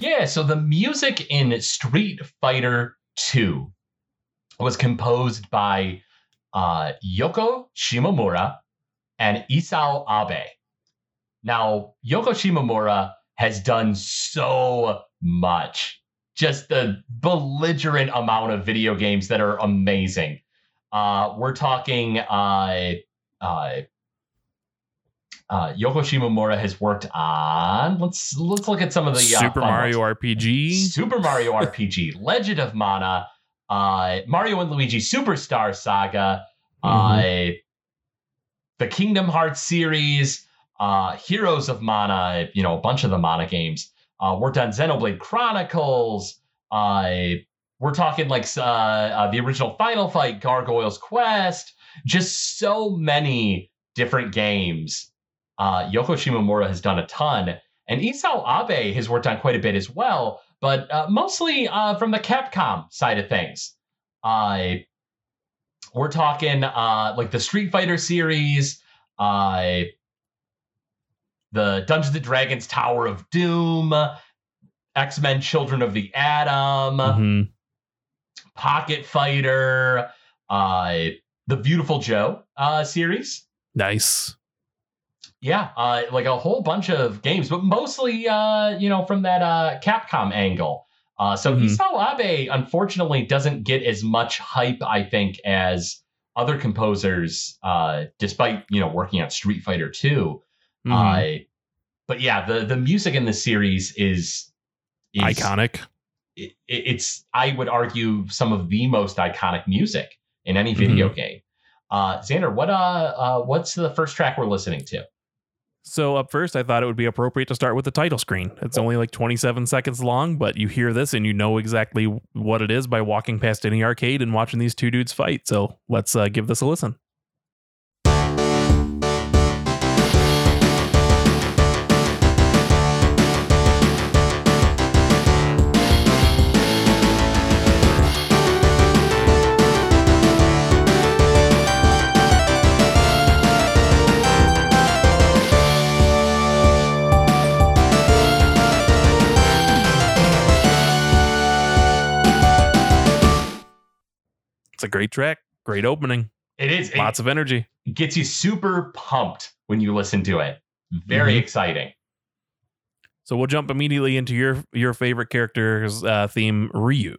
Yeah, so the music in Street Fighter 2 was composed by uh, Yoko Shimomura and Isao Abe. Now, Yoko Shimomura has done so much. Just the belligerent amount of video games that are amazing. Uh, we're talking uh, uh, Yoko Shimomura has worked on. Let's let's look at some of the uh, Super Mario ones. RPG. Super Mario RPG, Legend of Mana, uh, Mario and Luigi Superstar Saga, uh, the Kingdom Hearts series, uh, Heroes of Mana, you know, a bunch of the Mana games. Uh, worked on Xenoblade Chronicles. Uh, we're talking like the original Final Fight, Gargoyle's Quest, just so many different games. Uh, Yoko Shimomura has done a ton, and Isao Abe has worked on quite a bit as well, but uh, mostly uh, from the Capcom side of things. Uh, we're talking uh, like the Street Fighter series, uh, the Dungeons and Dragons Tower of Doom, X Men Children of the Atom, Mhm. Pocket Fighter, uh, the Beautiful Joe uh, series. Nice. Yeah, uh, like a whole bunch of games, but mostly, uh, you know, from that uh, Capcom angle. Uh, so Mhm. Isao Abe, unfortunately, doesn't get as much hype, I think, as other composers, uh, despite you know working on Street Fighter 2. Mhm. Uh, but yeah, the the music in the series is, is Iconic. it, it's I would argue some of the most iconic music in any video game. Uh, Xander, what uh, uh, what's the first track we're listening to? So up first, I thought it would be appropriate to start with the title screen. It's only like 27 seconds long, but you hear this and you know exactly what it is by walking past any arcade and watching these two dudes fight. So let's uh, give this a listen. It's a great track, great opening, It is. It lots of energy. gets you super pumped when you listen to it. Very Mhm. exciting. So we'll jump immediately into your your favorite character's uh, theme, Ryu.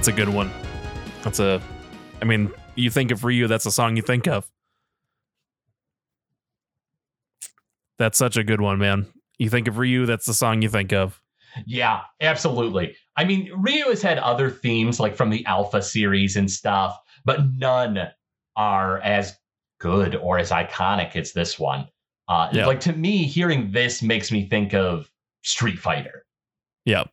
That's a good one. That's a, I mean, you think of Ryu, that's a song you think of. That's such a good one, man. You think of Ryu, that's the song you think of. Yeah, absolutely. I mean, Ryu has had other themes like from the Alpha series and stuff, but none are as good or as iconic as this one. Uh, Yeah. Like to me, hearing this makes me think of Street Fighter. Yeah.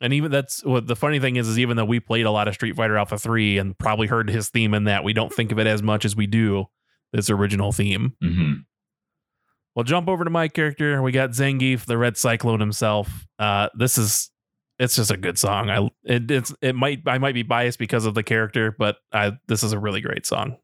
And even that's what the funny thing is, is even though we played a lot of Street Fighter Alpha 3 and probably heard his theme in that, we don't think of it as much as we do this original theme. hmm We'll jump over to my character. We got Zangief, the Red Cyclone himself. Uh, this is it's just a good song. I it, it's it might I might be biased because of the character, but I this is a really great song.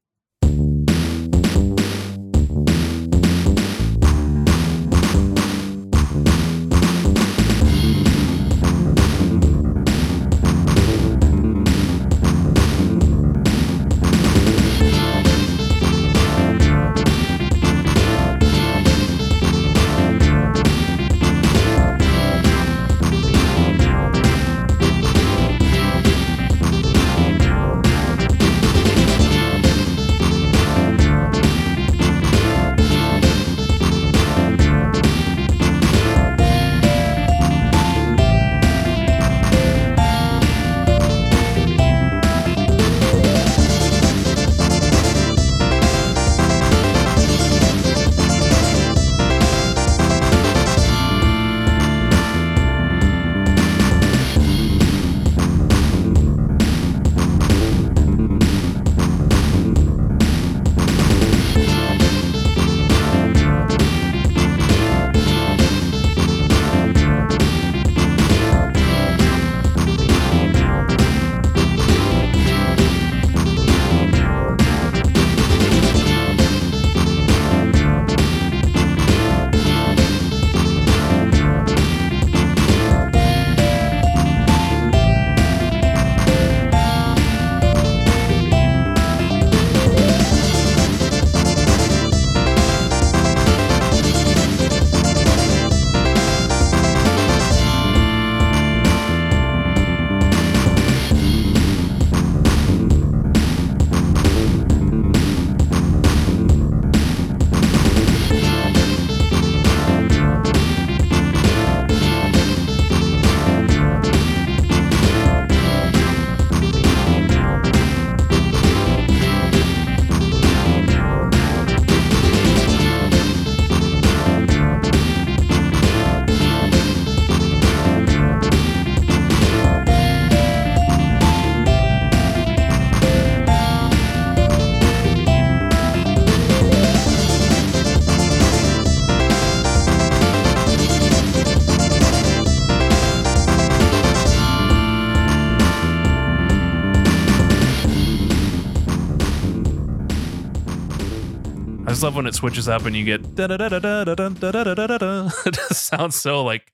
Love when it switches up and you get da da da da da da da da da da da. It just sounds so like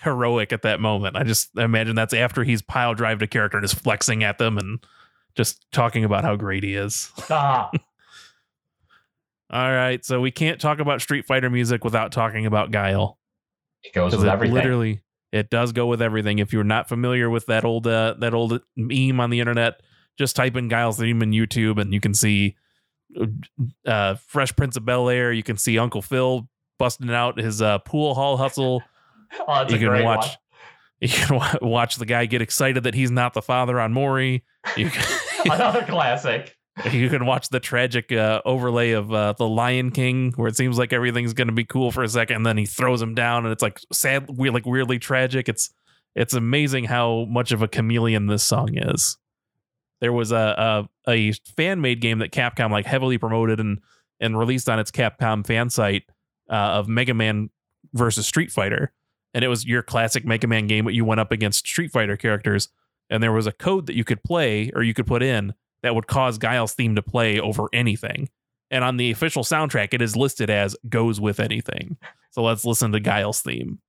heroic at that moment. I just imagine that's after he's pile drived a character and is flexing at them and just talking about how great he is. Stop. All right, so we can't talk about Street Fighter music without talking about Guile. It goes with it everything. literally it does go with everything. If you're not familiar with that old uh, that old meme on the internet, just type in Guile's theme in YouTube and you can see uh, Fresh Prince of Bel Air. You can see Uncle Phil busting out his uh, pool hall hustle. oh, you can watch one. you can watch the guy get excited that he's not the father on Maury. You can, Another classic. you can watch the tragic uh, overlay of uh, the Lion King, where it seems like everything's going to be cool for a second, and then he throws him down, and it's like sad, weird, like weirdly tragic. It's it's amazing how much of a chameleon this song is. There was a a, fan made game that Capcom like heavily promoted and and released on its Capcom fan site uh, of Mega Man versus Street Fighter, and it was your classic Mega Man game, but you went up against Street Fighter characters, and there was a code that you could play or you could put in that would cause Guile's theme to play over anything. And on the official soundtrack, it is listed as goes with anything. So let's listen to Guile's theme.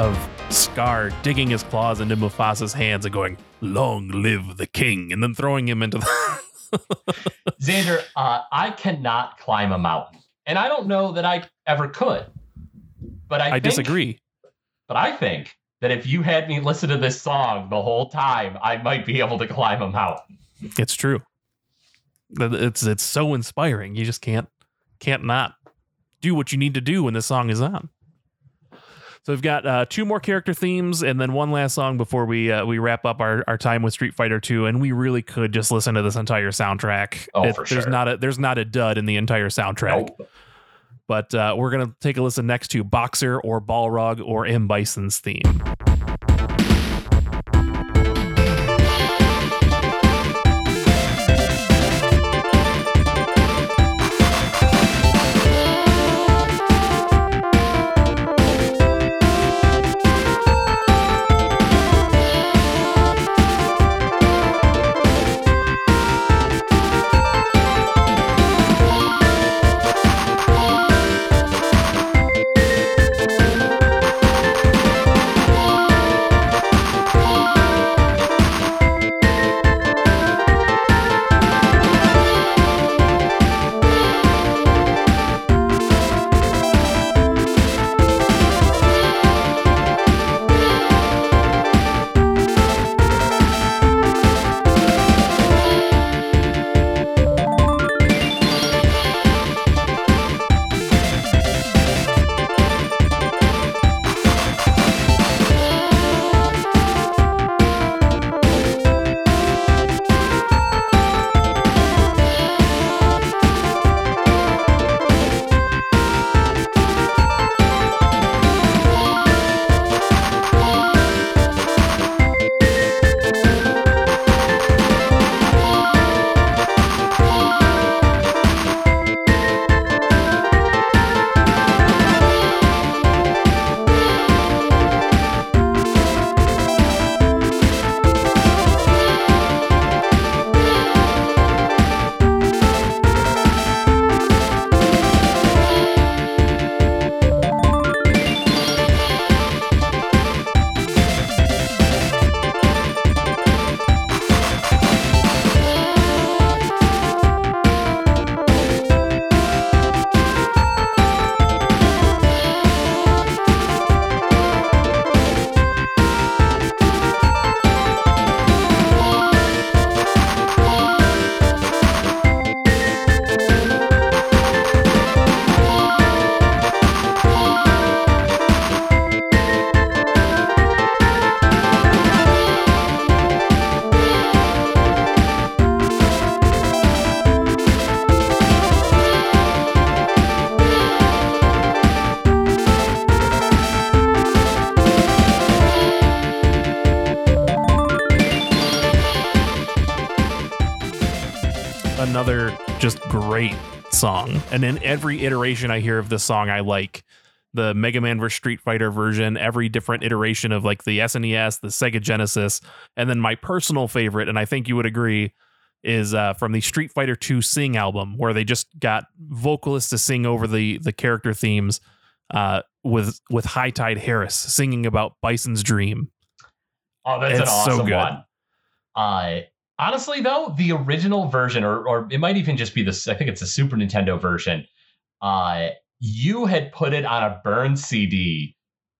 Of Scar digging his claws into Mufasa's hands and going, "Long live the king," and then throwing him into the. Xander, uh, I cannot climb a mountain, and I don't know that I ever could. But I, I think- disagree. But I think that if you had me listen to this song the whole time, I might be able to climb a mountain. It's true. It's it's so inspiring. You just can't can't not do what you need to do when the song is on. So we've got uh, two more character themes and then one last song before we uh, we wrap up our, our time with Street Fighter 2 and we really could just listen to this entire soundtrack. Oh, for there's sure. not a there's not a dud in the entire soundtrack. Nope. But uh, we're gonna take a listen next to Boxer or Balrog or M Bison's theme. Song. And in every iteration I hear of this song, I like the Mega Man vs. Street Fighter version, every different iteration of like the SNES, the Sega Genesis, and then my personal favorite, and I think you would agree, is uh, from the Street Fighter 2 Sing album, where they just got vocalists to sing over the the character themes uh, with with High Tide Harris singing about Bison's Dream. Oh, that's It's an so good. one. Uh, honestly, though, the original version, or or it might even just be this. I think it's a Super Nintendo version. Uh, you had put it on a burn CD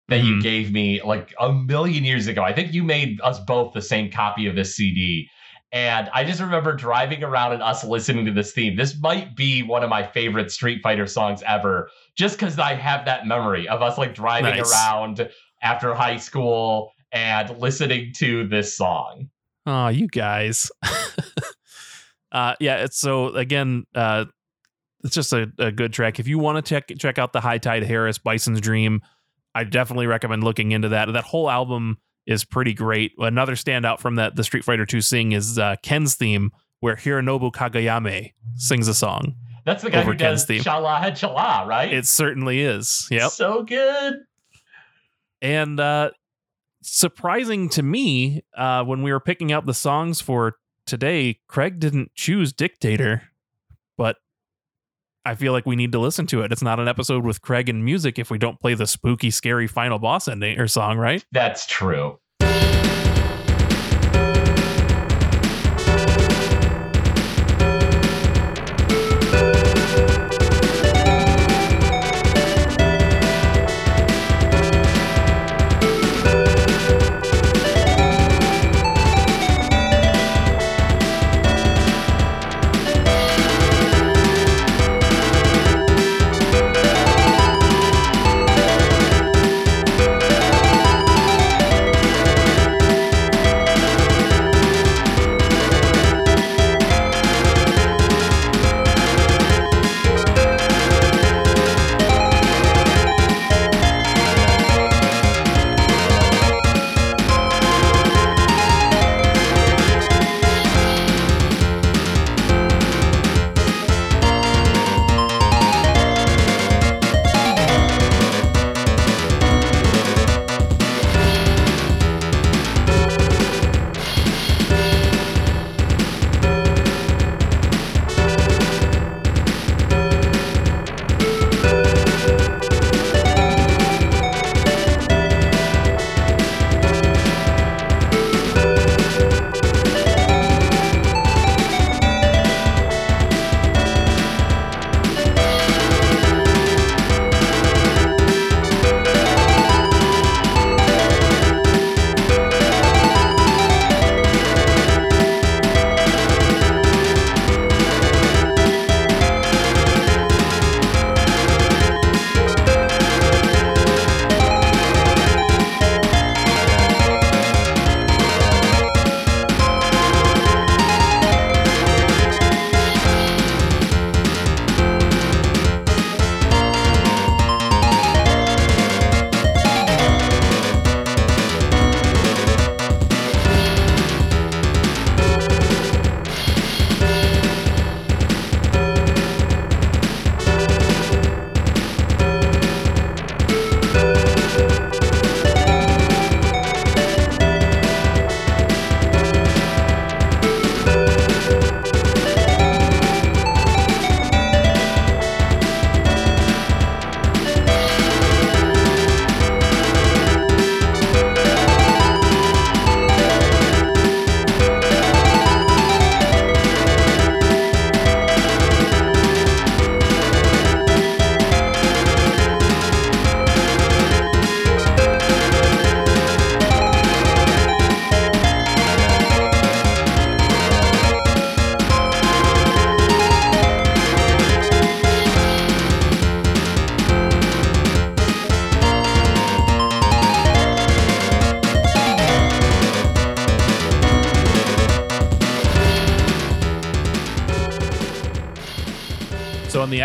that you Mhm. gave me like a million years ago. I think you made us both the same copy of this CD. And I just remember driving around and us listening to this theme. This might be one of my favorite Street Fighter songs ever, just because I have that memory of us like driving Nice. around after high school and listening to this song. Oh, you guys. uh yeah, it's so again, uh it's just a, a good track. If you want to check check out the High Tide Harris Bison's Dream, I definitely recommend looking into that. That whole album is pretty great. Another standout from that the Street Fighter 2 sing is uh, Ken's theme, where Hironobu Kageyama sings a song. That's the guy Over who does Ken's theme. Cha-La Head-Cha-La, right? It certainly is. Yep. So good. And uh, surprising to me, uh, when we were picking out the songs for today, Craig didn't choose Dictator, but I feel like we need to listen to it. It's not an episode with Craig and music if we don't play the spooky, scary final boss ending or song, right? That's true.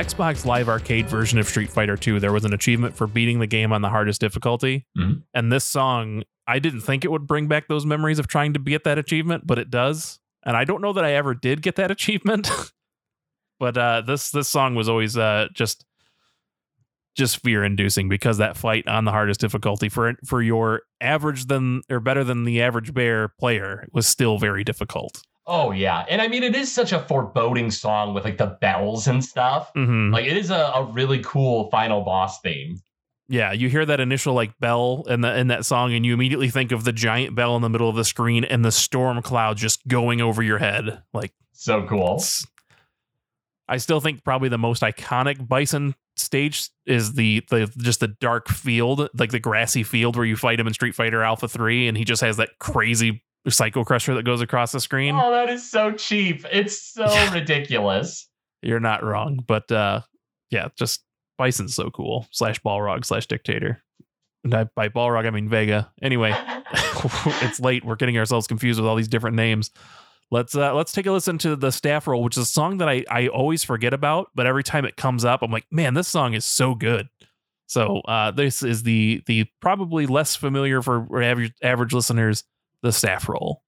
Xbox Live Arcade version of Street Fighter 2, there was an achievement for beating the game on the hardest difficulty. Mhm. And this song, I didn't think it would bring back those memories of trying to get that achievement, but it does. And I don't know that I ever did get that achievement. but uh this this song was always uh just just fear inducing because that fight on the hardest difficulty for for your average than or better than the average bear player was still very difficult. Oh yeah, and I mean it is such a foreboding song with like the bells and stuff. Mhm. Like it is a, a really cool final boss theme. Yeah, you hear that initial like bell in the in that song, and you immediately think of the giant bell in the middle of the screen and the storm cloud just going over your head. Like, So cool. I still think probably the most iconic Bison stage is the the just the dark field, like the grassy field where you fight him in Street Fighter Alpha Three, and he just has that crazy Psycho Crusher that goes across the screen. Oh, that is so cheap. It's so Yeah. ridiculous. You're not wrong, but uh, yeah, just Bison's so cool. Slash Balrog slash Dictator. And I, by Balrog, I mean Vega. Anyway. it's late. We're getting ourselves confused with all these different names. Let's uh, let's take a listen to the staff roll, which is a song that I I always forget about, but every time it comes up, I'm like, man, this song is so good. So uh, this is the the probably less familiar for average average listeners, the staff roll.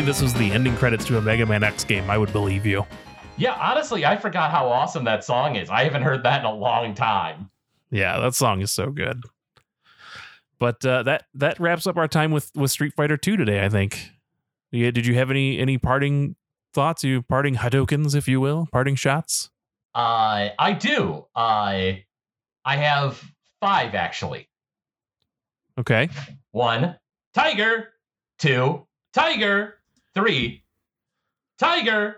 Me this was the ending credits to a Mega Man X game, I would believe you. Yeah, honestly, I forgot how awesome that song is. I haven't heard that in a long time. Yeah, that song is so good. But uh, that that wraps up our time with with Street Fighter 2 today, I think. Yeah, did you have any any parting thoughts, you parting hadokens, if you will, parting shots? Uh, I do. I I have five actually. Okay. One, tiger. Two, tiger. Three, tiger.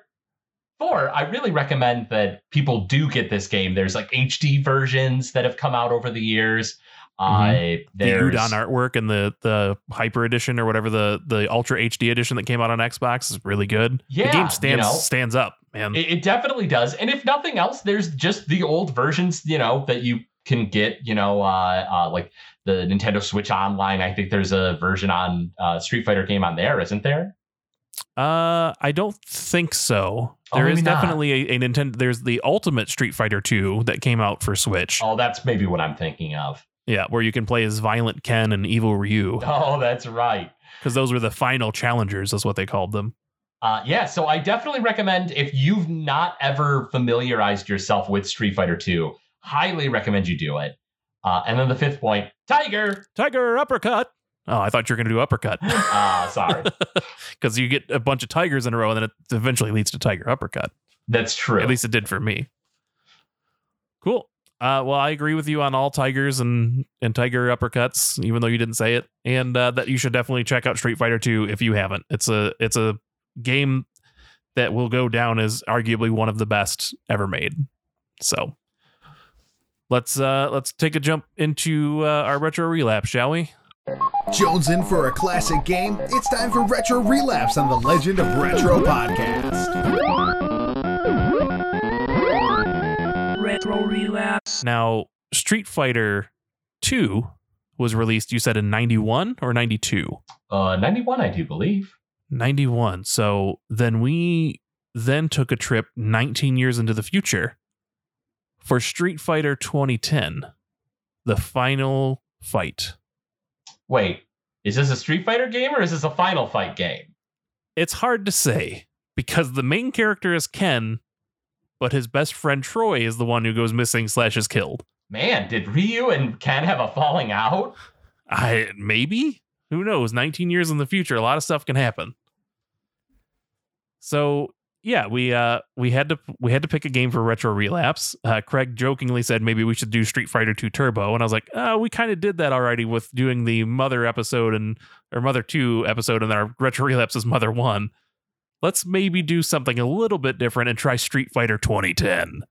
Four, I really recommend that people do get this game. There's like HD versions that have come out over the years. Uh, the Udon artwork and the the Hyper Edition or whatever the the Ultra HD edition that came out on Xbox is really good. Yeah, the game you stands know. stands up, man. It, it definitely does. And if nothing else, there's just the old versions, you know, that you can get, you know, uh, uh, like the Nintendo Switch Online. I think there's a version on uh, Street Fighter game on there, isn't there? Uh, I don't think so. Oh, There is definitely a, a Nintendo. There's the Ultimate Street Fighter 2 that came out for Switch. Oh, that's maybe what I'm thinking of. Yeah, where you can play as Violent Ken and Evil Ryu Oh, that's right. because those were the final challengers, is what they called them. Uh, yeah, so I definitely recommend if you've not ever familiarized yourself with Street Fighter 2, highly recommend you do it. Uh, and then the fifth point, Tiger. Tiger uppercut. Oh, I thought you were going to do uppercut Ah, sorry, because you get a bunch of tigers in a row and then it eventually leads to Tiger uppercut. that's true. At least it did for me. Cool. Uh, well, I agree with you on all tigers and and tiger uppercuts, even though you didn't say it, and uh, that you should definitely check out Street Fighter 2 if you haven't. It's a it's a game that will go down as arguably one of the best ever made. So let's uh let's take a jump into uh, our retro relapse, shall we? Jones in for a classic game? It's time for Retro Relapse on the Legend of Retro podcast. Retro Relapse. Now, Street Fighter 2 was released, you said in 91 or 92? uh, 91, I do believe. 91. So then we then took a trip 19 years into the future for Street Fighter 2010, the final fight. Wait, is this a Street Fighter game or is this a Final Fight game? It's hard to say because the main character is Ken, but his best friend Troy is the one who goes missing slash is killed. Man, did Ryu and Ken have a falling out? I maybe who knows? 19 years in the future, a lot of stuff can happen. So yeah, we uh we had to we had to pick a game for retro relapse. Uh, Craig jokingly said maybe we should do Street Fighter 2 Turbo, and I was like, oh, we kind of did that already with doing the Mother episode and or Mother 2 episode, and then our retro relapse is Mother 1. Let's maybe do something a little bit different and try Street Fighter 2010.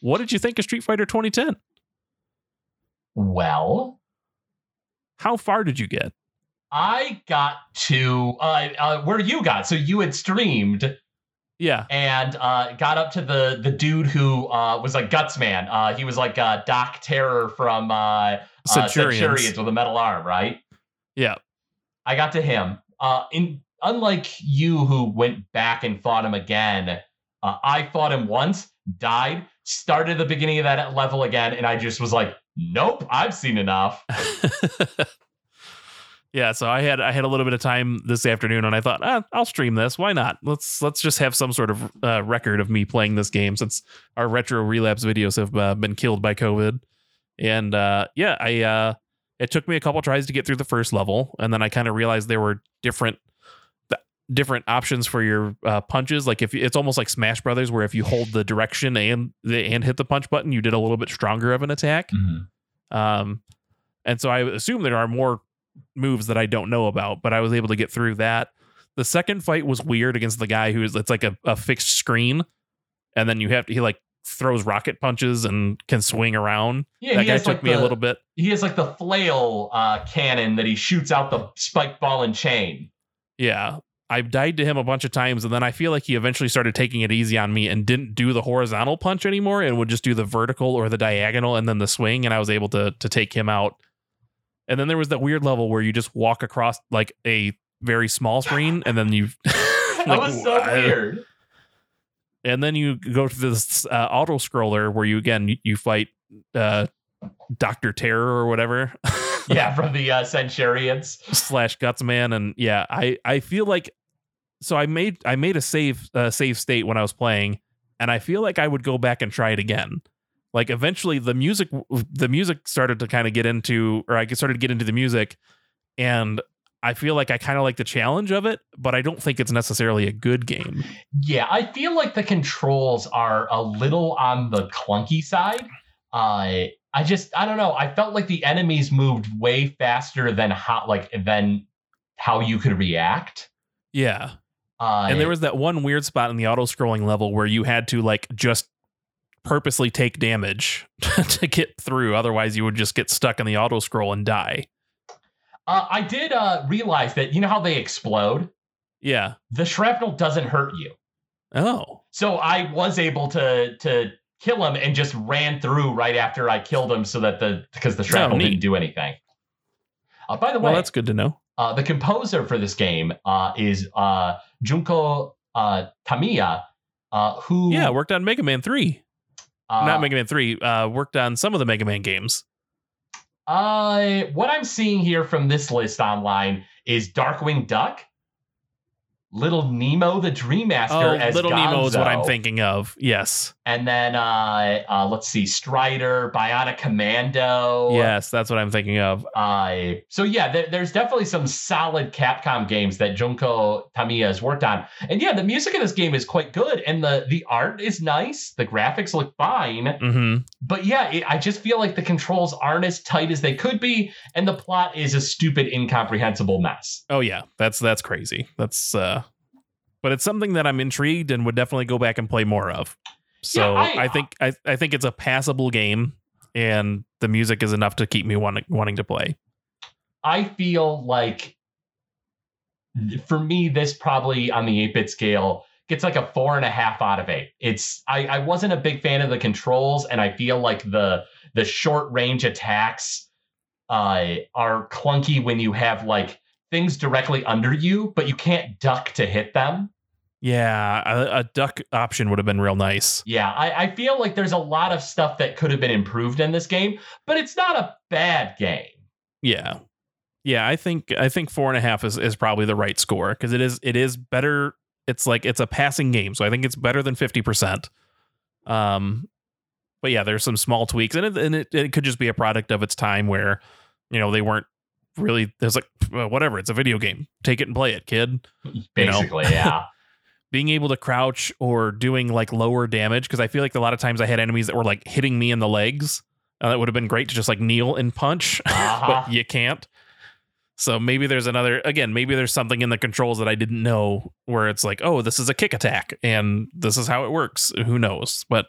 What did you think of Street Fighter 2010? Well, How far did you get? I got to uh, uh, where you got. So you had streamed Yeah. and uh, got up to the the dude who uh, was like Gutsman. Uh, he was like uh, Doc Terror from uh, uh, Centurions. Centurions with a metal arm, right? Yeah. I got to him. Uh, in unlike you, who went back and fought him again, uh, I fought him once, died, started at the beginning of that level again, and I just was like, "Nope, I've seen enough." yeah, so I had I had a little bit of time this afternoon, and I thought, ah, I'll stream this. Why not? Let's let's just have some sort of uh, record of me playing this game since our retro relapse videos have uh, been killed by COVID. And uh, yeah, I uh, it took me a couple tries to get through the first level, and then I kind of realized there were different different options for your uh, punches. Like if it's almost like Smash Brothers, where if you hold the direction and the and hit the punch button, you did a little bit stronger of an attack. Um, and so I assume there are more moves that I don't know about, but I was able to get through that. The second fight was weird against the guy who is it's like a, a fixed screen, and then you have to he like throws rocket punches and can swing around. Yeah, that guy took like me the, a little bit. He has like the flail uh, cannon that he shoots out the spike ball and chain. Yeah. I've died to him a bunch of times, and then I feel like he eventually started taking it easy on me and didn't do the horizontal punch anymore and would just do the vertical or the diagonal and then the swing, and I was able to to take him out. And then there was that weird level where you just walk across like a very small screen, and then you That was so I- weird. and then you go to this uh, auto scroller where you again you, you fight uh, Doctor Terror or whatever. Yeah, from the uh, Centurions. slash Gutsman, and yeah, I I feel like so I made I made a save uh, save state when I was playing, and I feel like I would go back and try it again. Like eventually, the music the music started to kind of get into, or I started to get into the music, and I feel like I kind of like the challenge of it, but I don't think it's necessarily a good game. Yeah, I feel like the controls are a little on the clunky side. Uh, I just I don't know. I felt like the enemies moved way faster than how like than how you could react. Yeah, Uh, and there was that one weird spot in the auto scrolling level where you had to like just purposely take damage to get through. Otherwise, you would just get stuck in the auto scroll and die. Uh, I did uh, realize that you know how they explode. Yeah. The shrapnel doesn't hurt you, Oh. so I was able to to kill him and just ran through right after I killed him, so that the because the shrapnel neat. didn't do anything. Uh, by the Well, way, that's good to know. uh, the composer for this game uh, is uh, Junko uh, Tamiya, uh, who Yeah, worked on Mega Man 3. Uh, Not Mega Man 3, uh, worked on some of the Mega Man games. Uh, what I'm seeing here from this list online is Darkwing Duck, Little Nemo the Dream Master Oh, as Little Nemo is what I'm thinking of. Yes. and then uh, uh, let's see, Strider, Bionic Commando. Yes, that's what I'm thinking of. Uh, so yeah, there, there's definitely some solid Capcom games that Junko Tamiya has worked on, and yeah, the music in this game is quite good, and the the art is nice, the graphics look fine, hmm but yeah, it, I just feel like the controls aren't as tight as they could be, and the plot is a stupid, incomprehensible mess. Oh yeah, that's that's crazy. That's uh but it's something that I'm intrigued and would definitely go back and play more of. So Yeah, I- I, think I, I think it's a passable game and the music is enough to keep me wanting wanting to play. I feel like for me, this probably on the 8 bit scale gets like a four and a half out of eight. It's I, I wasn't a big fan of the controls, and I feel like the the short range attacks uh, are clunky when you have like things directly under you, but you can't duck to hit them. Yeah, a, a duck option would have been real nice. Yeah, I, I feel like there's a lot of stuff that could have been improved in this game, but it's not a bad game. Yeah. Yeah, I think I think four and a half is, is probably the right score because it is it is better. It's like it's a passing game, so I think it's better than fifty percent. Um, but yeah, there's some small tweaks, and it, and it, it could just be a product of its time where you know they weren't really. There's like "Uh, whatever, it's a video game. Take it and play it, kid. you know. Basically, yeah. Being able to crouch or doing like lower damage because I feel like a lot of times I had enemies that were like hitting me in the legs. Uh, that would have been great to just like kneel and punch, Uh-huh. but you can't. So maybe there's another again, maybe there's something in the controls that I didn't know where it's like, oh, this is a kick attack and this is how it works. Who knows? But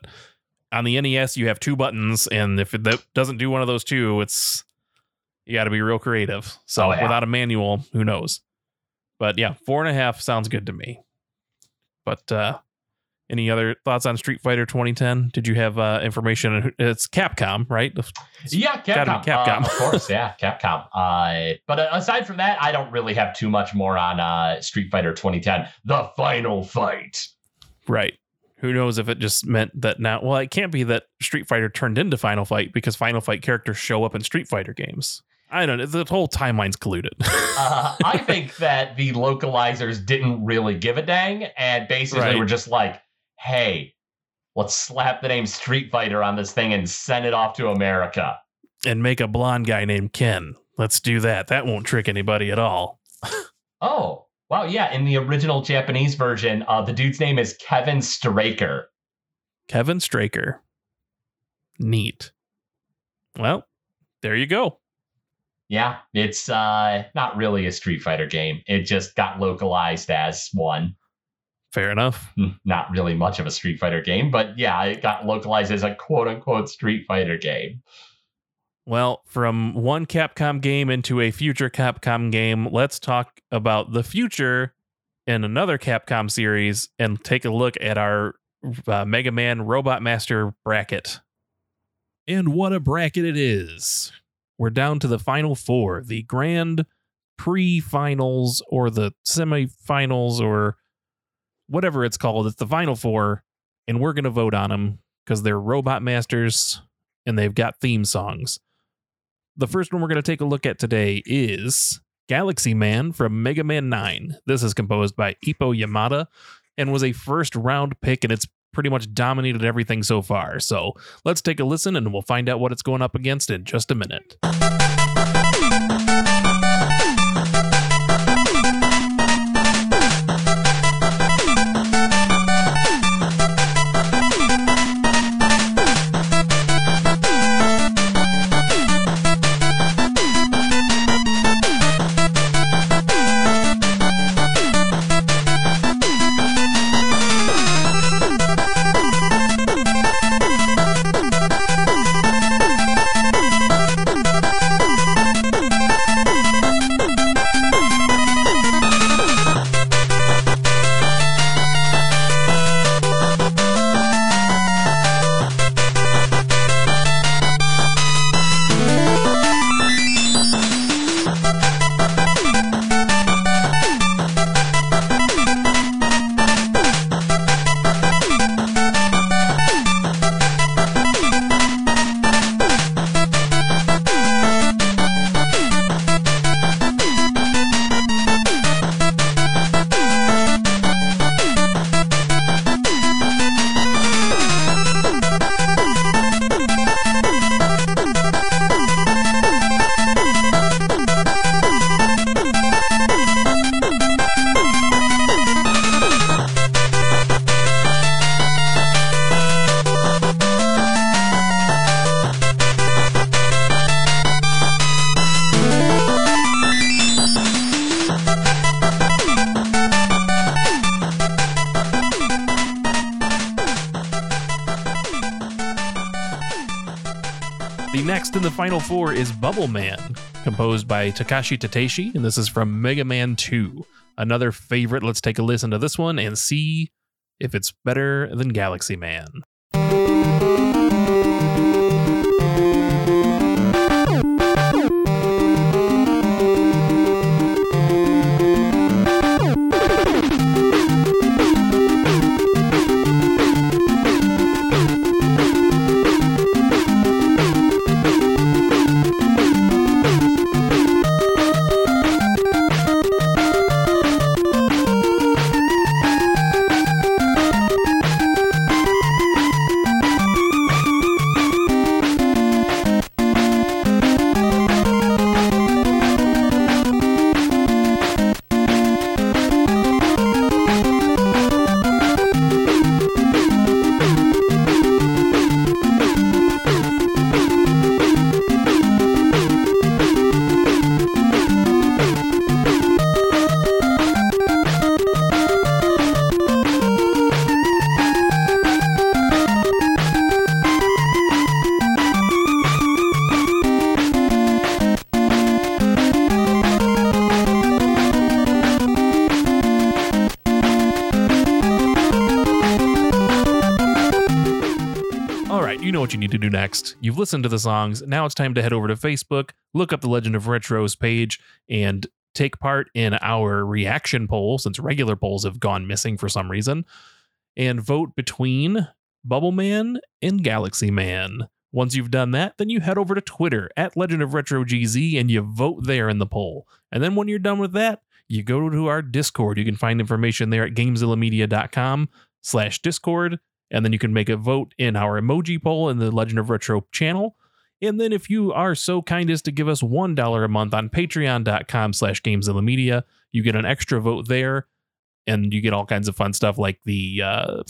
on the NES, you have two buttons, and if it that doesn't do one of those two, it's you got to be real creative. So Oh, yeah. without a manual, who knows? But yeah, four and a half sounds good to me. But uh any other thoughts on Street Fighter 2010? Did you have uh, information? It's Capcom, right? Yeah, Capcom. be Capcom. Uh, of course, yeah, Capcom. Uh, but uh, aside from that, I don't really have too much more on uh, Street Fighter 2010. The final fight. Right. Who knows if it just meant that now? Well, it can't be that Street Fighter turned into Final Fight because Final Fight characters show up in Street Fighter games. I don't know. The whole timeline's colluded. Uh, I think that the localizers didn't really give a dang and basically Right. were just like, hey, let's slap the name Street Fighter on this thing and send it off to America. and make a blonde guy named Ken. Let's do that. That won't trick anybody at all. Oh, wow. Yeah. In the original Japanese version, uh, the dude's name is Kevin Straker. Kevin Straker. Neat. Well, there you go. Yeah, it's uh, not really a Street Fighter game. It just got localized as one. Fair enough. Hmm, Not really much of a Street Fighter game, but yeah, it got localized as a quote unquote Street Fighter game. Well, from one Capcom game into a future Capcom game, let's talk about the future in another Capcom series and take a look at our uh, Mega Man Robot Master bracket. And what a bracket it is! We're down to the final four, the grand pre finals or the semi-finals or whatever it's called. It's the final four, and we're going to vote on them because they're Robot Masters and they've got theme songs. The first one we're going to take a look at today is Galaxy Man from Mega Man 9. This is composed by Ippo Yamada and was a first round pick, and it's pretty much dominated everything so far. So let's take a listen and we'll find out what it's going up against in just a minute. Final four is Bubble Man, composed by Takashi Tateishi, and this is from Mega Man 2. Another favorite. Let's take a listen to this one and see if it's better than Galaxy Man. Next. You've listened to the songs. Now it's time to head over to Facebook, look up the Legend of Retros page, and take part in our reaction poll since regular polls have gone missing for some reason, and vote between Bubble Man and Galaxy Man. Once you've done that, then you head over to Twitter at Legend of Retro GZ and you vote there in the poll. And then when you're done with that, you go to our Discord. You can find information there at gamezillamedia.com slash Discord and then you can make a vote in our emoji poll in the Legend of Retro channel. And then if you are so kind as to give us $1 a month on patreon.com slash gamezillamedia, you get an extra vote there and you get all kinds of fun stuff like the, uh,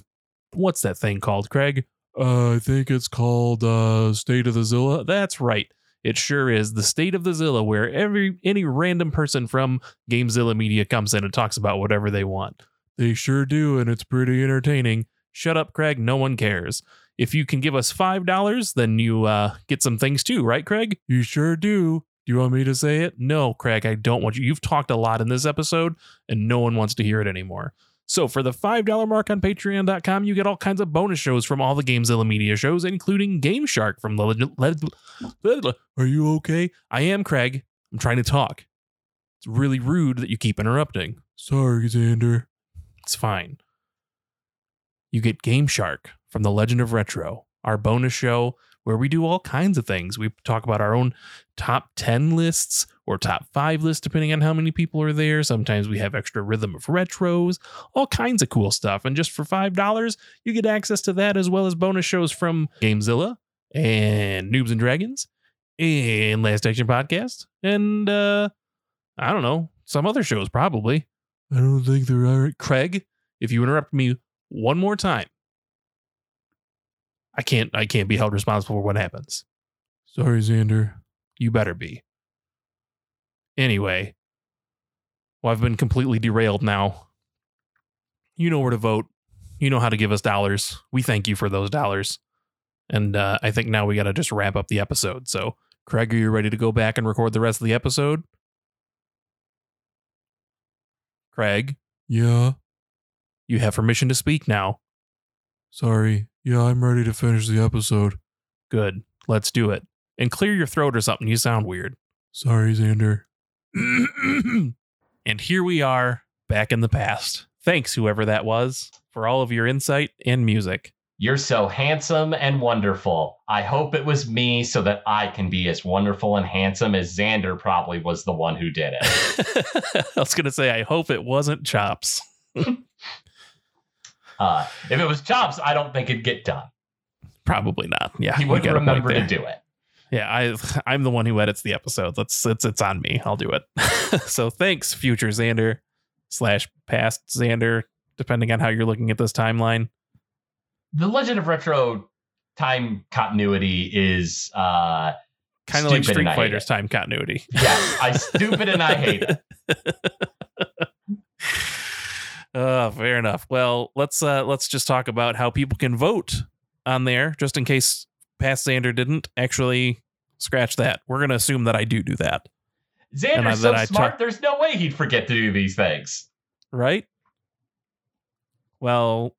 what's that thing called, Craig? Uh, I think it's called uh, State of the Zilla. That's right. It sure is the State of the Zilla, where every any random person from Gamezilla Media comes in and talks about whatever they want. They sure do, and it's pretty entertaining. Shut up, Craig. No one cares. If you can give us $5, then you uh, get some things too, right, Craig? You sure do. Do you want me to say it? No, Craig, I don't want you. You've talked a lot in this episode, and no one wants to hear it anymore. So for the $5 mark on patreon.com, you get all kinds of bonus shows from all the Gamezilla media shows, including Game Shark from the Legend. Le- Are you okay? I am, Craig. I'm trying to talk. It's really rude that you keep interrupting. Sorry, Xander. It's fine you get Game Shark from The Legend of Retro, our bonus show where we do all kinds of things. We talk about our own top 10 lists or top 5 lists, depending on how many people are there. Sometimes we have extra Rhythm of Retros, all kinds of cool stuff. And just for $5, you get access to that as well as bonus shows from Gamezilla and Noobs and Dragons and Last Action Podcast and, uh, I don't know, some other shows probably. I don't think there are. Craig, if you interrupt me one more time, I can't I can't be held responsible for what happens. Sorry, Xander. You better be. Anyway, well, I've been completely derailed now. You know where to vote. You know how to give us dollars. We thank you for those dollars. And uh, I think now we got to just wrap up the episode. So, Craig, are you ready to go back and record the rest of the episode? Craig? Yeah. You have permission to speak now. Sorry. Yeah, I'm ready to finish the episode. Good. Let's do it. And clear your throat or something. You sound weird. Sorry, Xander. and here we are, back in the past. Thanks, whoever that was, for all of your insight and music. You're so handsome and wonderful. I hope it was me so that I can be as wonderful and handsome as Xander probably was the one who did it. I was going to say, I hope it wasn't Chops. Uh, if it was Chops, I don't think it'd get done. Probably not. Yeah. He wouldn't remember to do it. Yeah, I I'm the one who edits the episodes. That's it's it's on me. I'll do it. so thanks, future Xander slash past Xander, depending on how you're looking at this timeline. The Legend of Retro time continuity is uh Kind of like Street Fighter's time continuity. yeah, I stupid and I hate it. Uh, fair enough. Well, let's uh let's just talk about how people can vote on there, just in case past Xander didn't actually scratch that. We're gonna assume that I do do that, Xander's so I smart. talk- There's no way he'd forget to do these things. right? Well,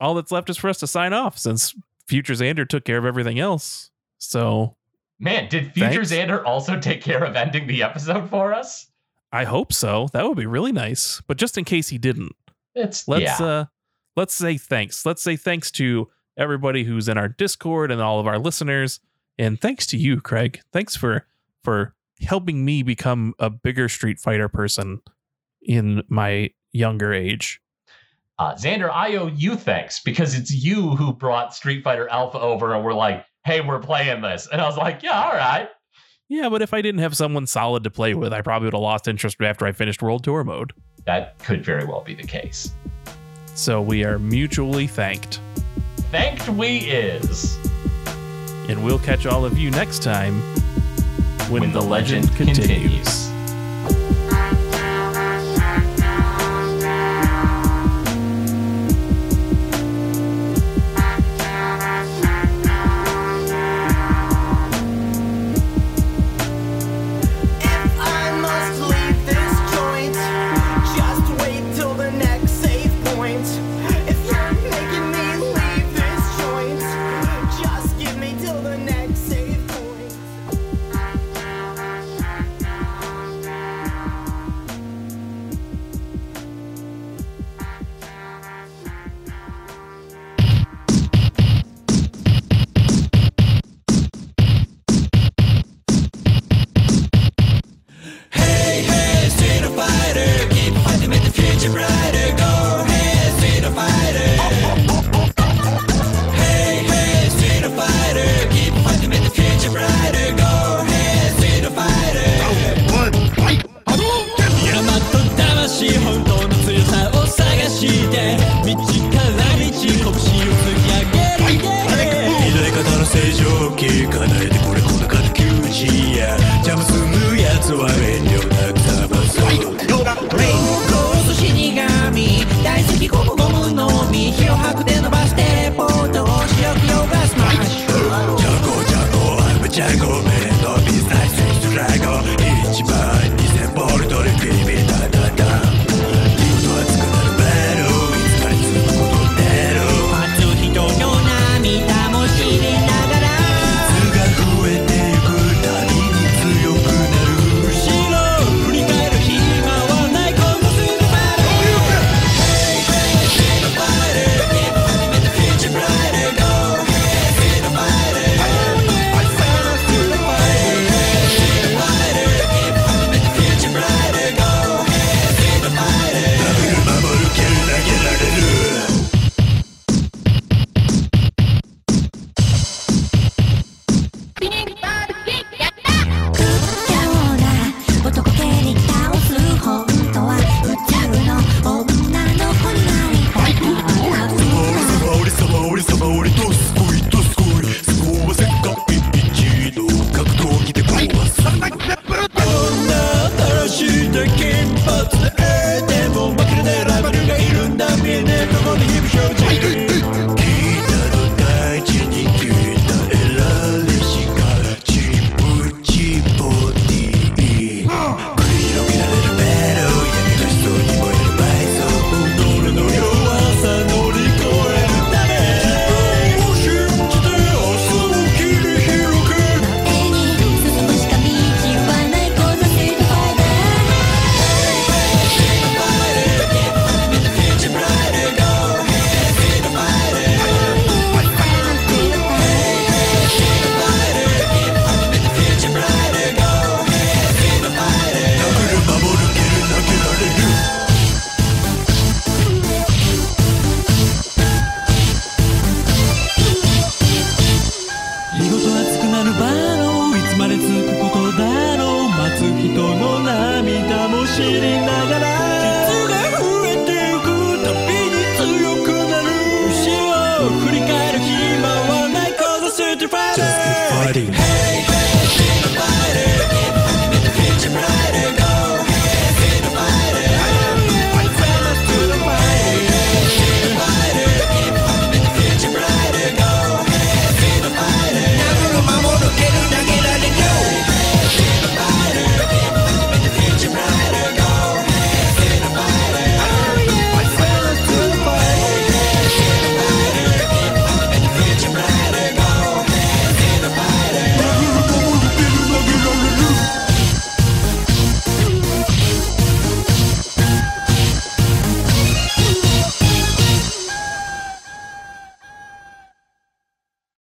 all that's left is for us to sign off since Future Xander took care of everything else. So Man, did Future Thanks. Xander also take care of ending the episode for us? I hope so. That would be really nice. But just in case he didn't, It's let's yeah. uh let's say thanks. Let's say thanks to everybody who's in our Discord and all of our listeners. And thanks to you, Craig. Thanks for for helping me become a bigger Street Fighter person in my younger age. Uh, Xander, I owe you thanks because it's you who brought Street Fighter Alpha over and we're like, hey, we're playing this. And I was like, yeah, all right. Yeah, but if I didn't have someone solid to play with, I probably would have lost interest after I finished World Tour mode. That could very well be the case. So we are mutually thanked. Thanked we is And we'll catch all of you next time when, when the, legend, continues. If